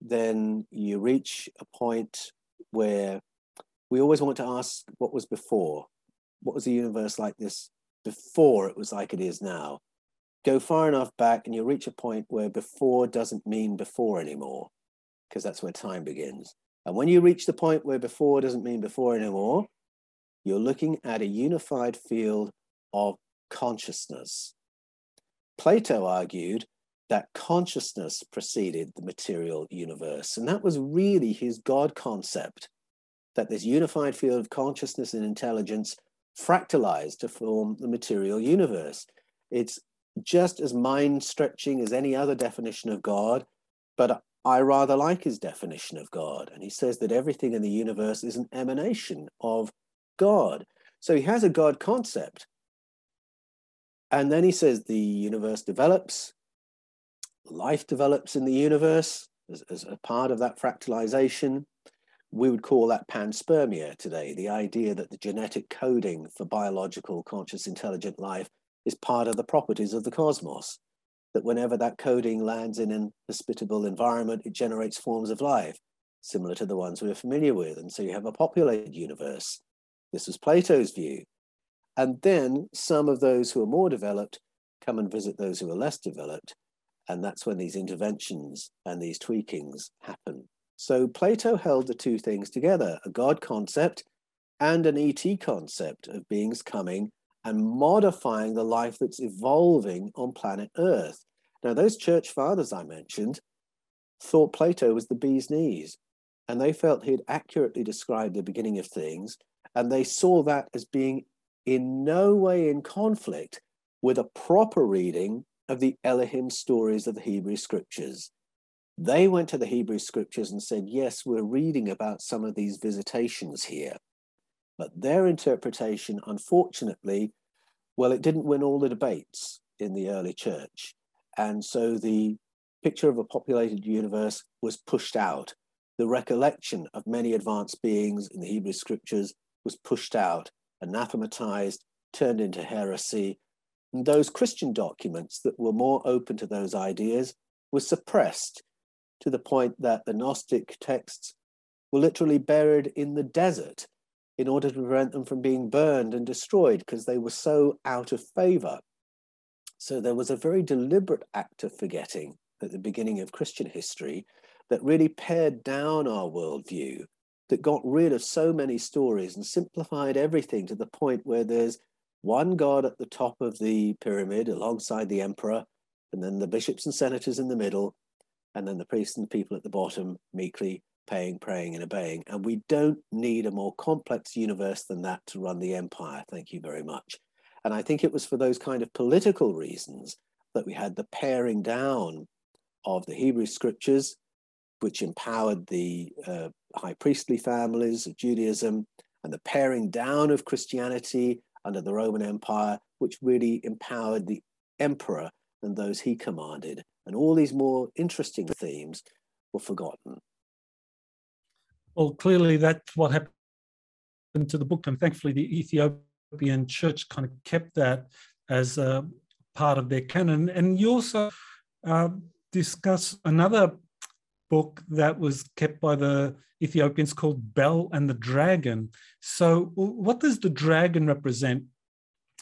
Speaker 1: then you reach a point where we always want to ask what was before. What was the universe like this before it was like it is now? Go far enough back and you reach a point where before doesn't mean before anymore, because that's where time begins. And when you reach the point where before doesn't mean before anymore, you're looking at a unified field of consciousness. Plato argued that consciousness preceded the material universe. And that was really his God concept that this unified field of consciousness and intelligence fractalized to form the material universe. It's just as mind stretching as any other definition of God, but I rather like his definition of God. And he says that everything in the universe is an emanation of God. So he has a God concept, and then he says the universe develops, life develops in the universe as, as a part of that fractalization. We would call that panspermia today, the idea that the genetic coding for biological, conscious, intelligent life is part of the properties of the cosmos. That whenever that coding lands in an hospitable environment, it generates forms of life, similar to the ones we're familiar with. And so you have a populated universe. This was Plato's view. And then some of those who are more developed come and visit those who are less developed. And that's when these interventions and these tweakings happen. So Plato held the two things together a God concept and an ET concept of beings coming and modifying the life that's evolving on planet Earth. Now, those church fathers I mentioned thought Plato was the bee's knees, and they felt he'd accurately described the beginning of things And they saw that as being in no way in conflict with a proper reading of the Elohim stories of the Hebrew scriptures. They went to the Hebrew scriptures and said, Yes, we're reading about some of these visitations here. But their interpretation, unfortunately, well, it didn't win all the debates in the early church. And so the picture of a populated universe was pushed out. The recollection of many advanced beings in the Hebrew scriptures was pushed out, anathematized, turned into heresy. And those Christian documents that were more open to those ideas were suppressed to the point that the Gnostic texts were literally buried in the desert in order to prevent them from being burned and destroyed because they were so out of favor. So there was a very deliberate act of forgetting at the beginning of Christian history that really pared down our worldview, that got rid of so many stories and simplified everything to the point where there's one God at the top of the pyramid alongside the emperor, and then the bishops and senators in the middle, and then the priests and the people at the bottom meekly paying, praying, and obeying. And we don't need a more complex universe than that to run the empire. Thank you very much. And I think it was for those kind of political reasons that we had the paring down of the Hebrew scriptures, which empowered the uh, high priestly families of Judaism, and the paring down of Christianity under the Roman Empire, which really empowered the emperor and those he commanded. And all these more interesting themes were forgotten.
Speaker 3: Well, clearly that's what happened to the book, and thankfully the Ethiopian church kind of kept that as a part of their canon. And you also uh, discuss another book that was kept by the Ethiopians called Bel and the Dragon. So, what does the dragon represent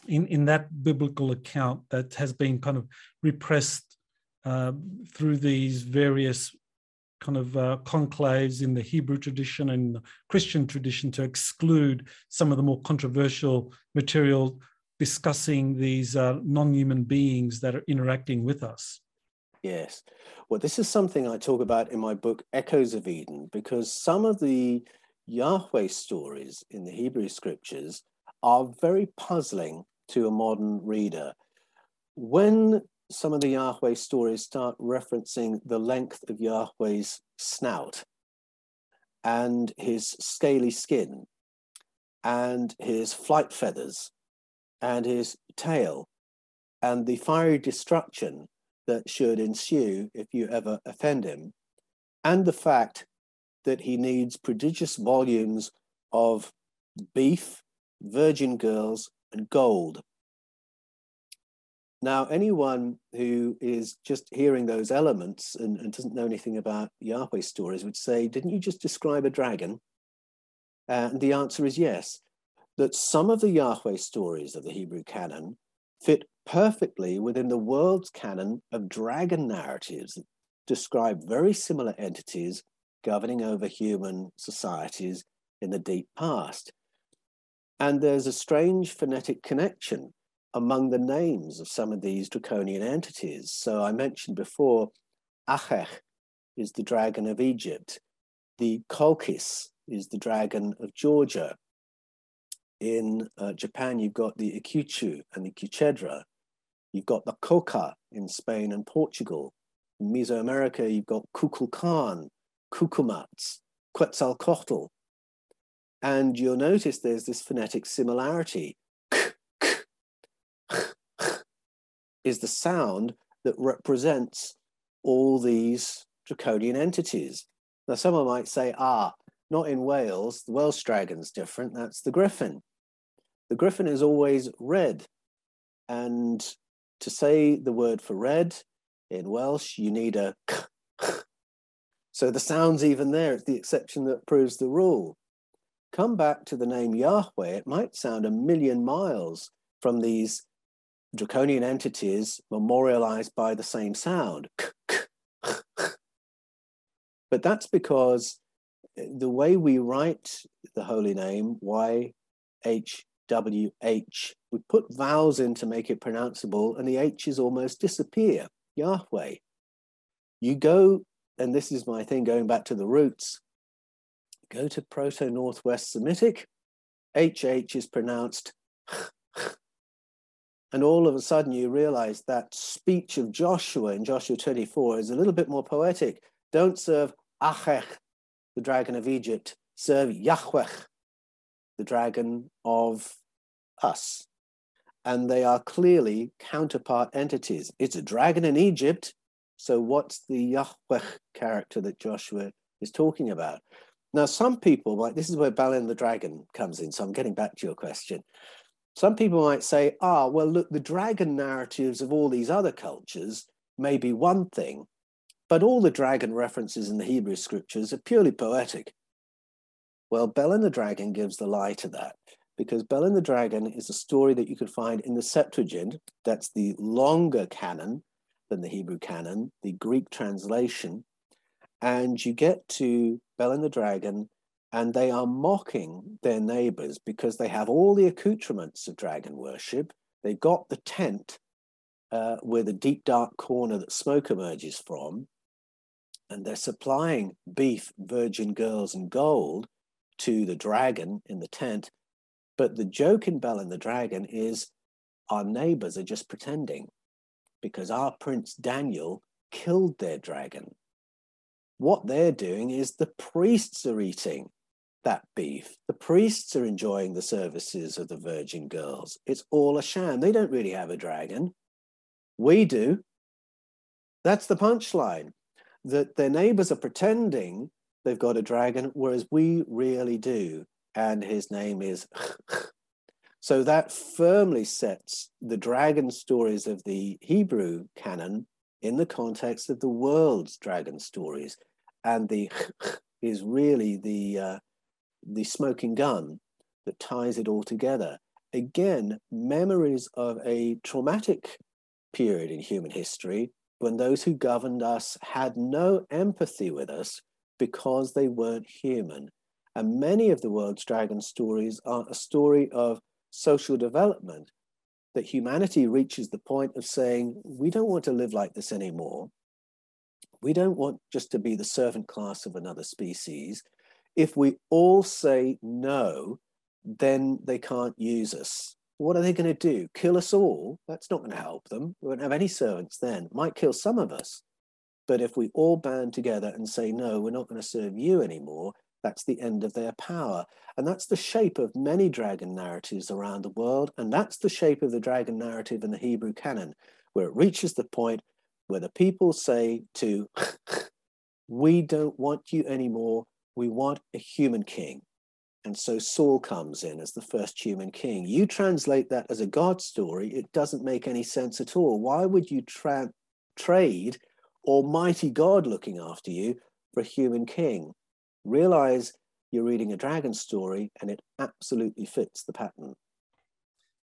Speaker 3: in, in that biblical account that has been kind of repressed uh, through these various kind of uh, conclaves in the Hebrew tradition and Christian tradition to exclude some of the more controversial material discussing these uh, non human beings that are interacting with us.
Speaker 1: Yes. Well, this is something I talk about in my book, Echoes of Eden, because some of the Yahweh stories in the Hebrew scriptures are very puzzling to a modern reader. When some of the Yahweh stories start referencing the length of Yahweh's snout and his scaly skin and his flight feathers and his tail and the fiery destruction that should ensue if you ever offend him, and the fact that he needs prodigious volumes of beef, virgin girls, and gold now, anyone who is just hearing those elements and, and, doesn't know anything about Yahweh stories would say, Didn't you just describe a dragon? Uh, and the answer is yes, that some of the Yahweh stories of the Hebrew canon fit perfectly within the world's canon of dragon narratives that describe very similar entities governing over human societies in the deep past. And there's a strange phonetic connection among the names of some of these draconian entities. So I mentioned before, Achech is the dragon of Egypt. The Colchis is the dragon of Georgia. In uh, Japan, you've got the Ikuchu and the Kuchedra. You've got the coca in Spain and Portugal. In Mesoamerica, you've got Kukulkan, Cucumatz, Quetzalcoatl. And you'll notice there's this phonetic similarity K k is the sound that represents all these draconian entities. Now, someone might say, ah, not in Wales, the Welsh dragon's different, that's the griffin. The griffin is always red. And to say the word for red in Welsh, you need a k. So the sound's even there, it's the exception that proves the rule. Come back to the name Yahweh, it might sound a million miles from these draconian entities memorialized by the same sound. but that's because the way we write the holy name, Y H W H, we put vowels in to make it pronounceable, and the H's almost disappear. Yahweh. You go, and this is my thing going back to the roots, go to Proto Northwest Semitic, HH is pronounced [LAUGHS] and all of a sudden you realize that speech of Joshua in Joshua 24 is a little bit more poetic. Don't serve Achech, the dragon of Egypt, serve Yahweh, the dragon of us. And they are clearly counterpart entities. It's a dragon in Egypt. So, what's the Yahweh character that Joshua is talking about? Now, some people, like this is where Bel and the dragon comes in. So, I'm getting back to your question. Some people might say, ah, well, look, the dragon narratives of all these other cultures may be one thing, but all the dragon references in the Hebrew scriptures are purely poetic. Well, Bel and the Dragon gives the lie to that because Bel and the Dragon is a story that you could find in the Septuagint. That's the longer canon than the Hebrew canon, the Greek translation. And you get to Bel and the Dragon, and they are mocking their neighbors because they have all the accoutrements of dragon worship. They've got the tent uh, with a deep, dark corner that smoke emerges from, and they're supplying beef, virgin girls, and gold to the dragon in the tent. But the joke in Bel and the Dragon is our neighbors are just pretending because our Prince Daniel killed their dragon. What they're doing is the priests are eating that beef. The priests are enjoying the services of the virgin girls. It's all a sham. They don't really have a dragon. We do. That's the punchline that their neighbors are pretending they've got a dragon, whereas we really do. And his name is. so that firmly sets the dragon stories of the Hebrew canon in the context of the world's dragon stories. And the is really the uh, the smoking gun that ties it all together. Again, memories of a traumatic period in human history when those who governed us had no empathy with us because they weren't human. And many of the world's dragon stories are a story of social development, that humanity reaches the point of saying, we don't want to live like this anymore. We don't want just to be the servant class of another species. If we all say no, then they can't use us. What are they going to do? Kill us all? That's not going to help them. We won't have any servants then. Might kill some of us. But if we all band together and say, no, we're not going to serve you anymore, that's the end of their power. And that's the shape of many dragon narratives around the world. And that's the shape of the dragon narrative in the Hebrew canon, where it reaches the point where the people say to, [LAUGHS] we don't want you anymore we want a human king. And so Saul comes in as the first human king. You translate that as a God story, it doesn't make any sense at all. Why would you tra- trade Almighty God looking after you for a human king? Realize you're reading a dragon story and it absolutely fits the pattern.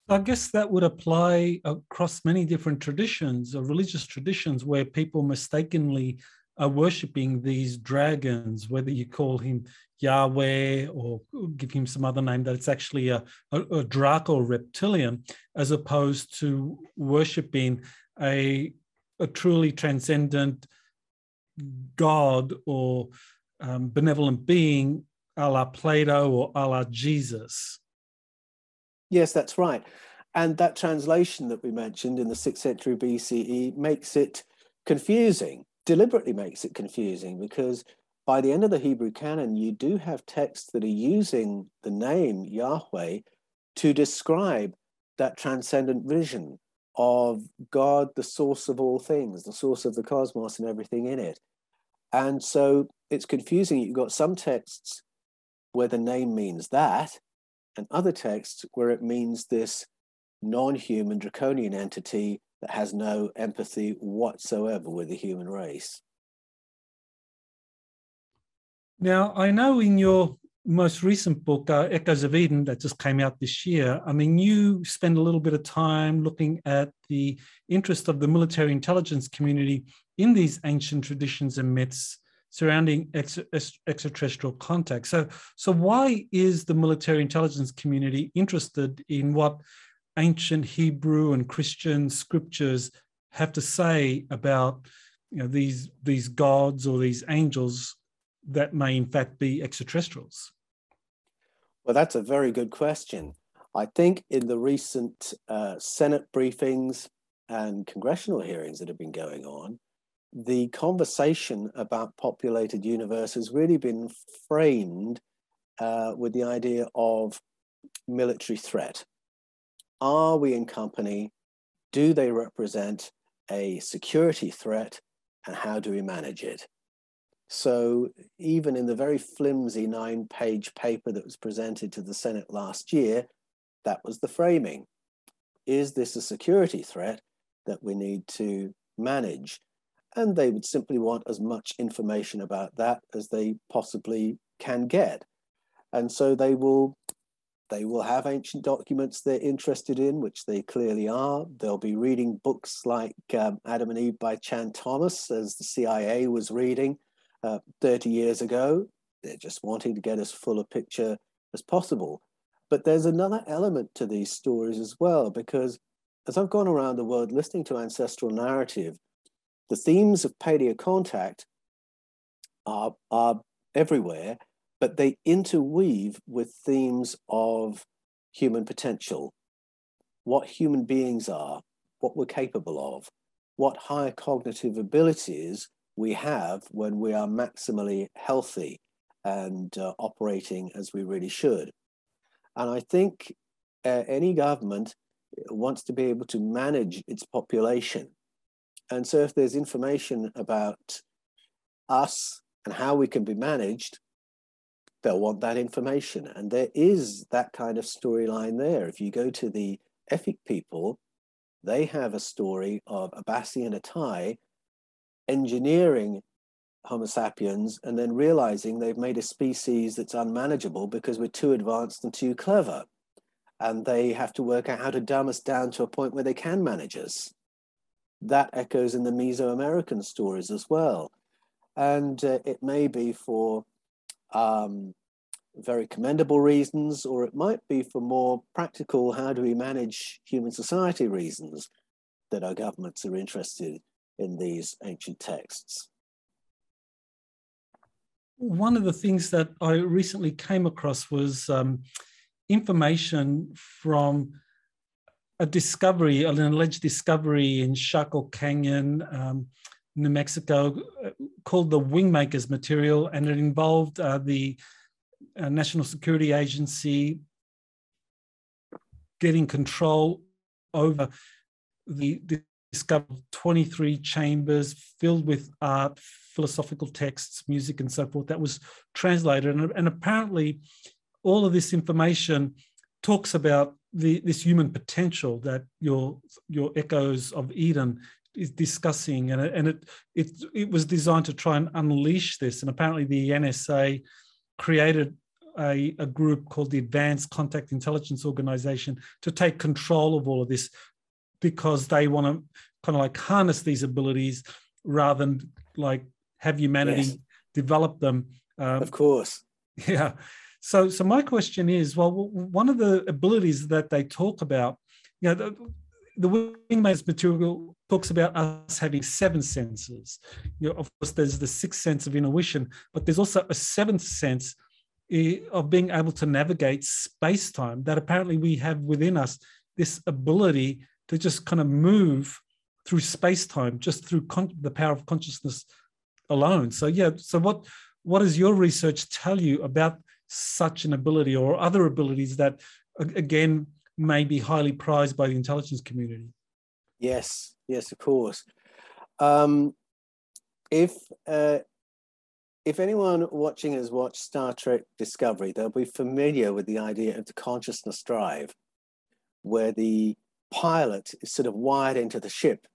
Speaker 3: I guess that would apply across many different traditions or religious traditions where people mistakenly are worshipping these dragons, whether you call him Yahweh or give him some other name, that it's actually a, a, a Draco reptilian, as opposed to worshipping a, a truly transcendent God or um, benevolent being a la Plato or a la Jesus.
Speaker 1: Yes, that's right. And that translation that we mentioned in the 6th century BCE makes it confusing deliberately makes it confusing because by the end of the Hebrew canon, you do have texts that are using the name Yahweh to describe that transcendent vision of God, the source of all things, the source of the cosmos and everything in it. And so it's confusing. You've got some texts where the name means that, and other texts where it means this non human draconian entity that has no empathy whatsoever with the human race.
Speaker 3: Now, I know in your most recent book, uh, Echoes of Eden, that just came out this year, I mean, you spend a little bit of time looking at the interest of the military intelligence community in these ancient traditions and myths surrounding ex- extraterrestrial contact. So, so why is the military intelligence community interested in what ancient Hebrew and Christian scriptures have to say about you know these these gods or these angels that may in fact be extraterrestrials?
Speaker 1: Well, that's a very good question. I think in the recent uh, Senate briefings and congressional hearings that have been going on, the conversation about populated universe has really been framed uh, with the idea of military threat. Are we in company? Do they represent a security threat? And how do we manage it? So, even in the very flimsy nine page paper that was presented to the Senate last year, that was the framing. Is this a security threat that we need to manage? And they would simply want as much information about that as they possibly can get. And so they will they will have ancient documents they're interested in, which they clearly are. They'll be reading books like um, Adam and Eve by Chan Thomas, as the CIA was reading uh, 30 years ago. They're just wanting to get as full a picture as possible. But there's another element to these stories as well, because as I've gone around the world listening to ancestral narrative, the themes of paleo contact are, are everywhere but they interweave with themes of human potential, what human beings are, what we're capable of, what higher cognitive abilities we have when we are maximally healthy and uh, operating as we really should. And I think uh, any government wants to be able to manage its population. And so if there's information about us and how we can be managed, they'll want that information. And there is that kind of storyline there. If you go to the Efik people, they have a story of Abasi and Atai engineering Homo sapiens and then realizing they've made a species that's unmanageable because we're too advanced and too clever. And they have to work out how to dumb us down to a point where they can manage us. That echoes in the Mesoamerican stories as well. And uh, it may be for um, very commendable reasons, or it might be for more practical, how do we manage human society reasons that our governments are interested in these ancient texts.
Speaker 3: One of the things that I recently came across was um, information from a discovery, an alleged discovery in Chaco Canyon, um, New Mexico uh, called the Wingmakers material, and it involved uh, the uh, National Security Agency getting control over the discovered 23 chambers filled with art, philosophical texts, music, and so forth that was translated. And, and apparently, all of this information talks about the, this human potential that your your echoes of Eden is discussing, and, and it, it it was designed to try and unleash this. And apparently, the NSA created a, a group called the Advanced Contact Intelligence Organization to take control of all of this because they want to kind of like harness these abilities rather than like have humanity yes. develop them.
Speaker 1: Um, of course. [LAUGHS]
Speaker 3: Yeah. So, so my question is, well, one of the abilities that they talk about, you know, the, the Wingmakers material talks about us having seven senses. You know, of course, there's the sixth sense of intuition, but there's also a seventh sense eh, of being able to navigate space time that apparently we have within us this ability to just kind of move through space time just through con- the power of consciousness alone. So yeah, so what what does your research tell you about such an ability or other abilities that again may be highly prized by the intelligence community?
Speaker 1: Yes, yes, of course. Um, if uh, if anyone watching has watched Star Trek Discovery, they'll be familiar with the idea of the consciousness drive, where the pilot is sort of wired into the ship.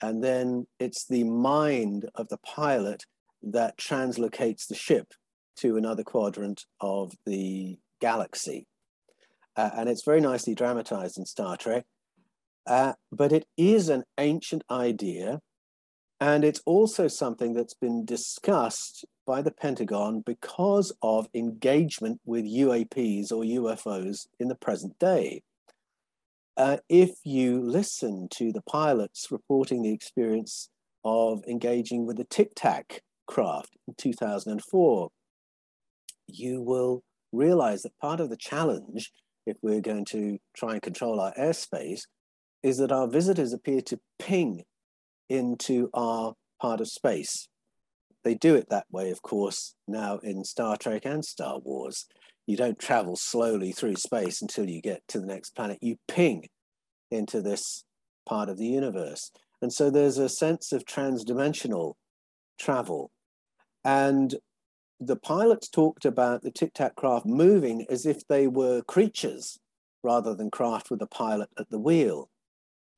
Speaker 1: And then it's the mind of the pilot that translocates the ship to another quadrant of the galaxy. Uh, and it's very nicely dramatized in Star Trek. Uh, but it is an ancient idea. And it's also something that's been discussed by the Pentagon because of engagement with UAPs or UFOs in the present day. Uh, if you listen to the pilots reporting the experience of engaging with the Tic Tac craft in 2004, you will realize that part of the challenge, if we're going to try and control our airspace, is that our visitors appear to ping into our part of space. They do it that way, of course, now in Star Trek and Star Wars. You don't travel slowly through space until you get to the next planet. You ping into this part of the universe. And so there's a sense of transdimensional travel. And the pilots talked about the Tic Tac craft moving as if they were creatures rather than craft with a pilot at the wheel.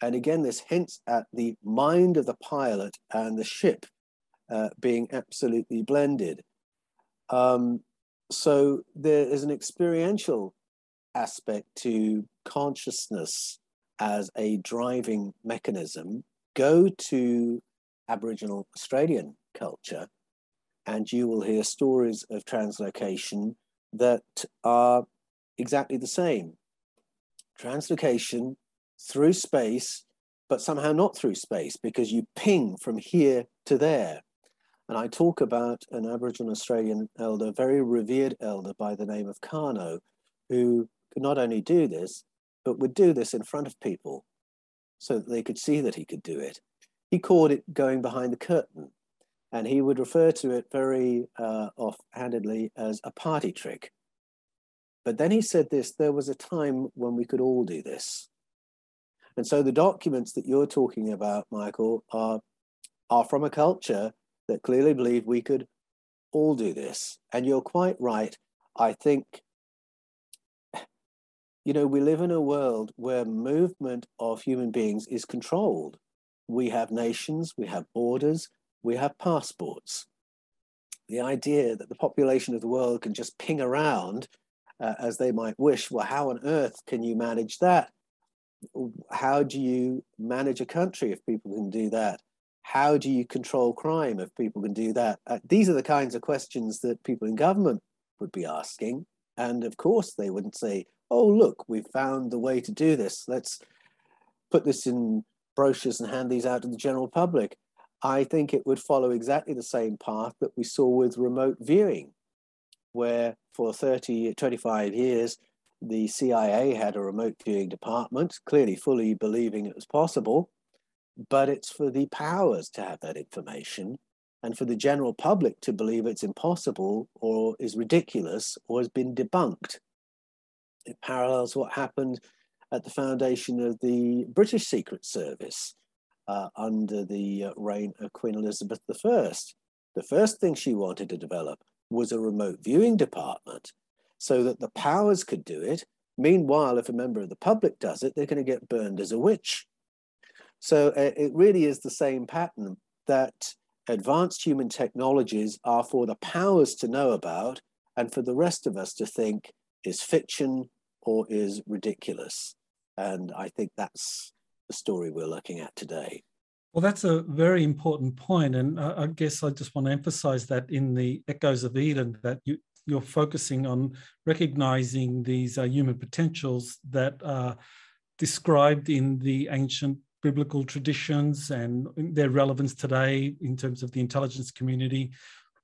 Speaker 1: And again, this hints at the mind of the pilot and the ship uh, being absolutely blended. Um, so there is an experiential aspect to consciousness as a driving mechanism. Go to Aboriginal Australian culture, and you will hear stories of translocation that are exactly the same. Translocation through space, but somehow not through space because you ping from here to there. And I talk about an Aboriginal Australian elder, very revered elder by the name of Kano, who could not only do this, but would do this in front of people so that they could see that he could do it. He called it going behind the curtain, and he would refer to it very uh, offhandedly as a party trick. But then he said this there was a time when we could all do this. And so the documents that you're talking about, Michael, are, are from a culture that clearly believed we could all do this. And you're quite right. I think, you know, we live in a world where movement of human beings is controlled. We have nations, we have borders, we have passports. The idea that the population of the world can just ping around uh, as they might wish, well, how on earth can you manage that? how do you manage a country if people can do that? How do you control crime if people can do that? Uh, these are the kinds of questions that people in government would be asking. And of course, they wouldn't say, oh, look, we've found the way to do this. Let's put this in brochures and hand these out to the general public. I think it would follow exactly the same path that we saw with remote viewing, where for 30, 25 years, the CIA had a remote viewing department, clearly fully believing it was possible, but it's for the powers to have that information and for the general public to believe it's impossible or is ridiculous or has been debunked. It parallels what happened at the foundation of the British Secret Service uh, under the uh, reign of Queen Elizabeth I. The first thing she wanted to develop was a remote viewing department so that the powers could do it. Meanwhile, if a member of the public does it, they're going to get burned as a witch. So uh, it really is the same pattern that advanced human technologies are for the powers to know about and for the rest of us to think is fiction or is ridiculous. And I think that's the story we're looking at today.
Speaker 3: Well, that's a very important point, and I guess I just want to emphasize that in the Echoes of Eden, that you, you're focusing on recognizing these uh, human potentials that are described in the ancient biblical traditions and their relevance today in terms of the intelligence community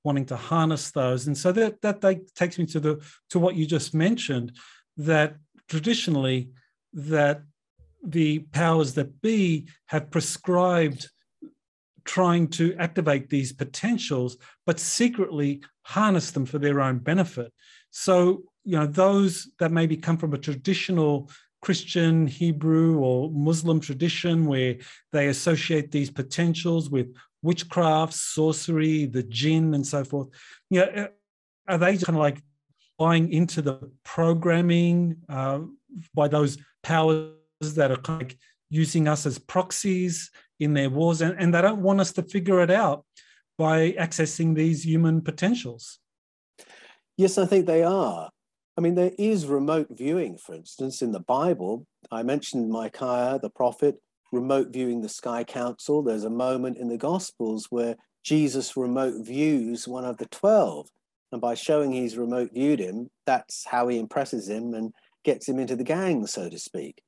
Speaker 3: wanting to harness those and so that that, takes me to the to what you just mentioned that traditionally that the powers that be have prescribed trying to activate these potentials, but secretly harness them for their own benefit. So, you know, those that maybe come from a traditional Christian, Hebrew, or Muslim tradition where they associate these potentials with witchcraft, sorcery, the jinn, and so forth. You know, uh, are they kind of like buying into the programming uh, by those powers that are kind of like using us as proxies in their wars, and, and they don't want us to figure it out by accessing these human potentials.
Speaker 1: Yes, I think they are. I mean, there is remote viewing, for instance, in the Bible. I mentioned Micaiah, the prophet, remote viewing the Sky Council. There's a moment in the Gospels where Jesus remote views one of the 12. And by showing he's remote viewed him, that's how he impresses him and gets him into the gang, so to speak.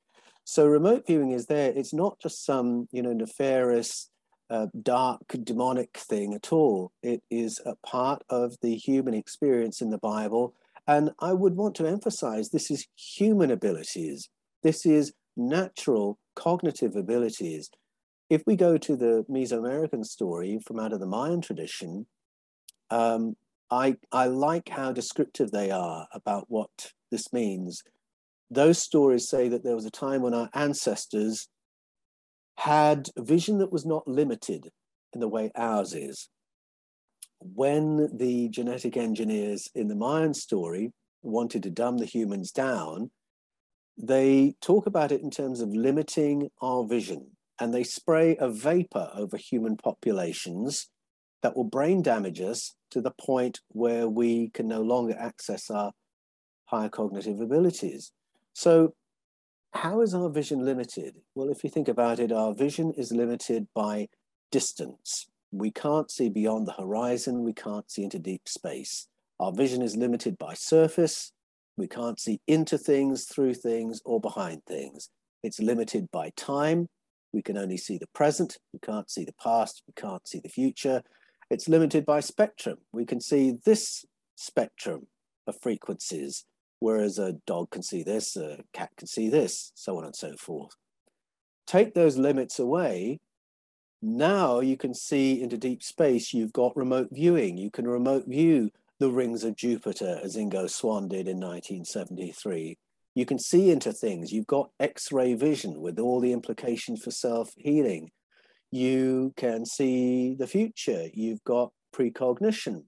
Speaker 1: So remote viewing is there. It's not just some, you know, nefarious, uh, dark, demonic thing at all. It is a part of the human experience in the Bible, And I would want to emphasize this is human abilities. This is natural cognitive abilities. If we go to the Mesoamerican story from out of the Mayan tradition, um, I, I like how descriptive they are about what this means. Those stories say that there was a time when our ancestors had vision that was not limited in the way ours is. When the genetic engineers in the Mayan story wanted to dumb the humans down, they talk about it in terms of limiting our vision and they spray a vapor over human populations that will brain damage us to the point where we can no longer access our higher cognitive abilities. So, how is our vision limited? Well, if you think about it, our vision is limited by distance. We can't see beyond the horizon, we can't see into deep space. Our vision is limited by surface. We can't see into things, through things, or behind things. It's limited by time. We can only see the present. We can't see the past. We can't see the future. It's limited by spectrum. We can see this spectrum of frequencies, whereas a dog can see this, a cat can see this, so on and so forth. Take those limits away, now you can see into deep space. You've got remote viewing. You can remote view the rings of Jupiter, as Ingo Swann did in 1973. You can see into things. You've got X ray vision with all the implications for self healing. You can see the future. You've got precognition.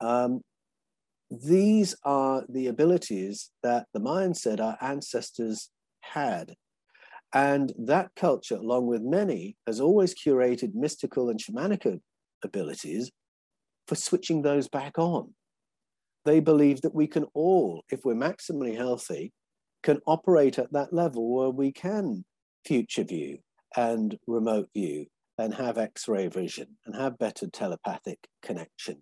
Speaker 1: Um, these are the abilities that the Mayan said our ancestors had. And that culture, along with many, has always curated mystical and shamanic abilities for switching those back on. They believe that we can all, if we're maximally healthy, can operate at that level where we can future view and remote view and have x-ray vision and have better telepathic connection.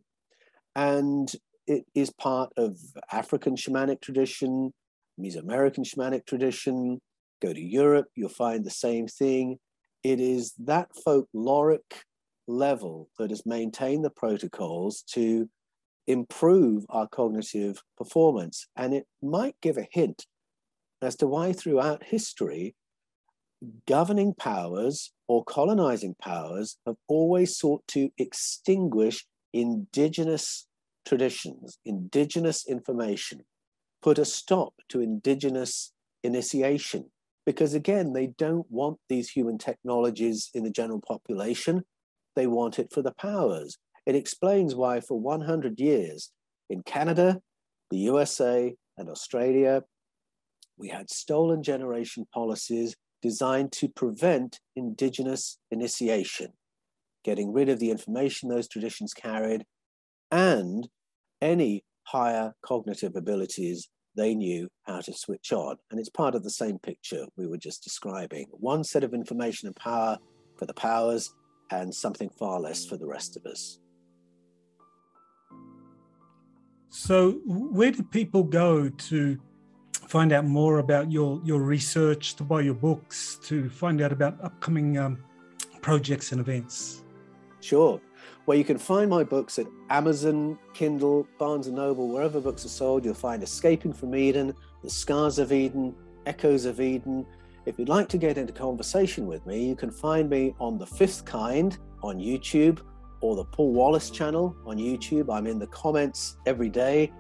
Speaker 1: And it is part of African shamanic tradition, Mesoamerican shamanic tradition, Go to Europe, you'll find the same thing. It is that folkloric level that has maintained the protocols to improve our cognitive performance. And it might give a hint as to why, throughout history, governing powers or colonizing powers have always sought to extinguish indigenous traditions, indigenous information, put a stop to indigenous initiation because again, they don't want these human technologies in the general population. They want it for the powers. It explains why, for 100 years, in Canada, the USA, and Australia, we had stolen generation policies designed to prevent indigenous initiation, getting rid of the information those traditions carried, and any higher cognitive abilities they knew how to switch on. And it's part of the same picture we were just describing. One set of information and power for the powers, and something far less for the rest of us.
Speaker 3: So, where do people go to find out more about your, your research, to buy your books, to find out about upcoming um, projects and events?
Speaker 1: Sure where you can find my books at Amazon, Kindle, Barnes and Noble, wherever books are sold. You'll find Escaping from Eden, The Scars of Eden, Echoes of Eden. If you'd like to get into conversation with me, you can find me on The Fifth Kind on YouTube or the Paul Wallis channel on YouTube. I'm in the comments every day.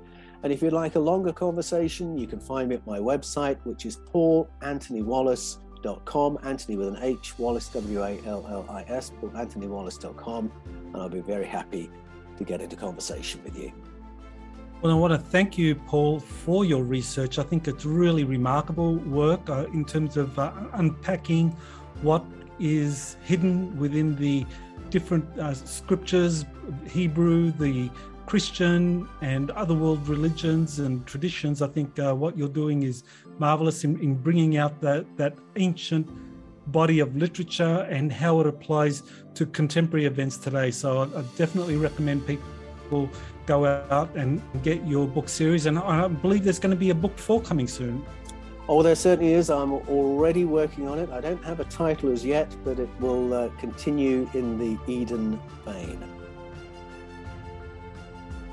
Speaker 1: And if you'd like a longer conversation, you can find me at my website, which is Paul Anthony Wallis com, Anthony with an H, Wallis W A L L I S, anthonywallis.com, and I'll be very happy to get into conversation with you.
Speaker 3: Well, I want to thank you, Paul, for your research. I think it's really remarkable work uh, in terms of uh, unpacking what is hidden within the different uh, scriptures, Hebrew, the Christian, and other world religions and traditions. I think uh, what you're doing is marvelous in, in bringing out that, that ancient body of literature and how it applies to contemporary events today. So I, I definitely recommend people go out and get your book series. And I believe there's going to be a book four coming soon.
Speaker 1: Oh, there certainly is. I'm already working on it. I don't have a title as yet, but it will uh, continue in the Eden vein.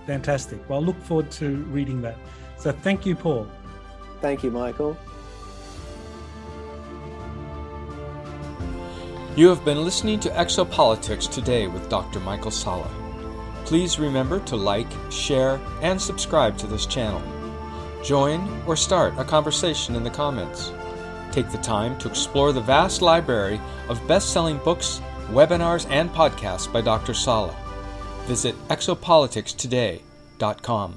Speaker 3: Fantastic. Well, I look forward to reading that. So thank you, Paul.
Speaker 1: Thank you, Michael.
Speaker 2: You have been listening to Exopolitics today with Dr. Michael Salla. Please remember to like, share, and subscribe to this channel. Join or start a conversation in the comments. Take the time to explore the vast library of best selling books, webinars, and podcasts by Dr. Salla. Visit exopoliticstoday.com.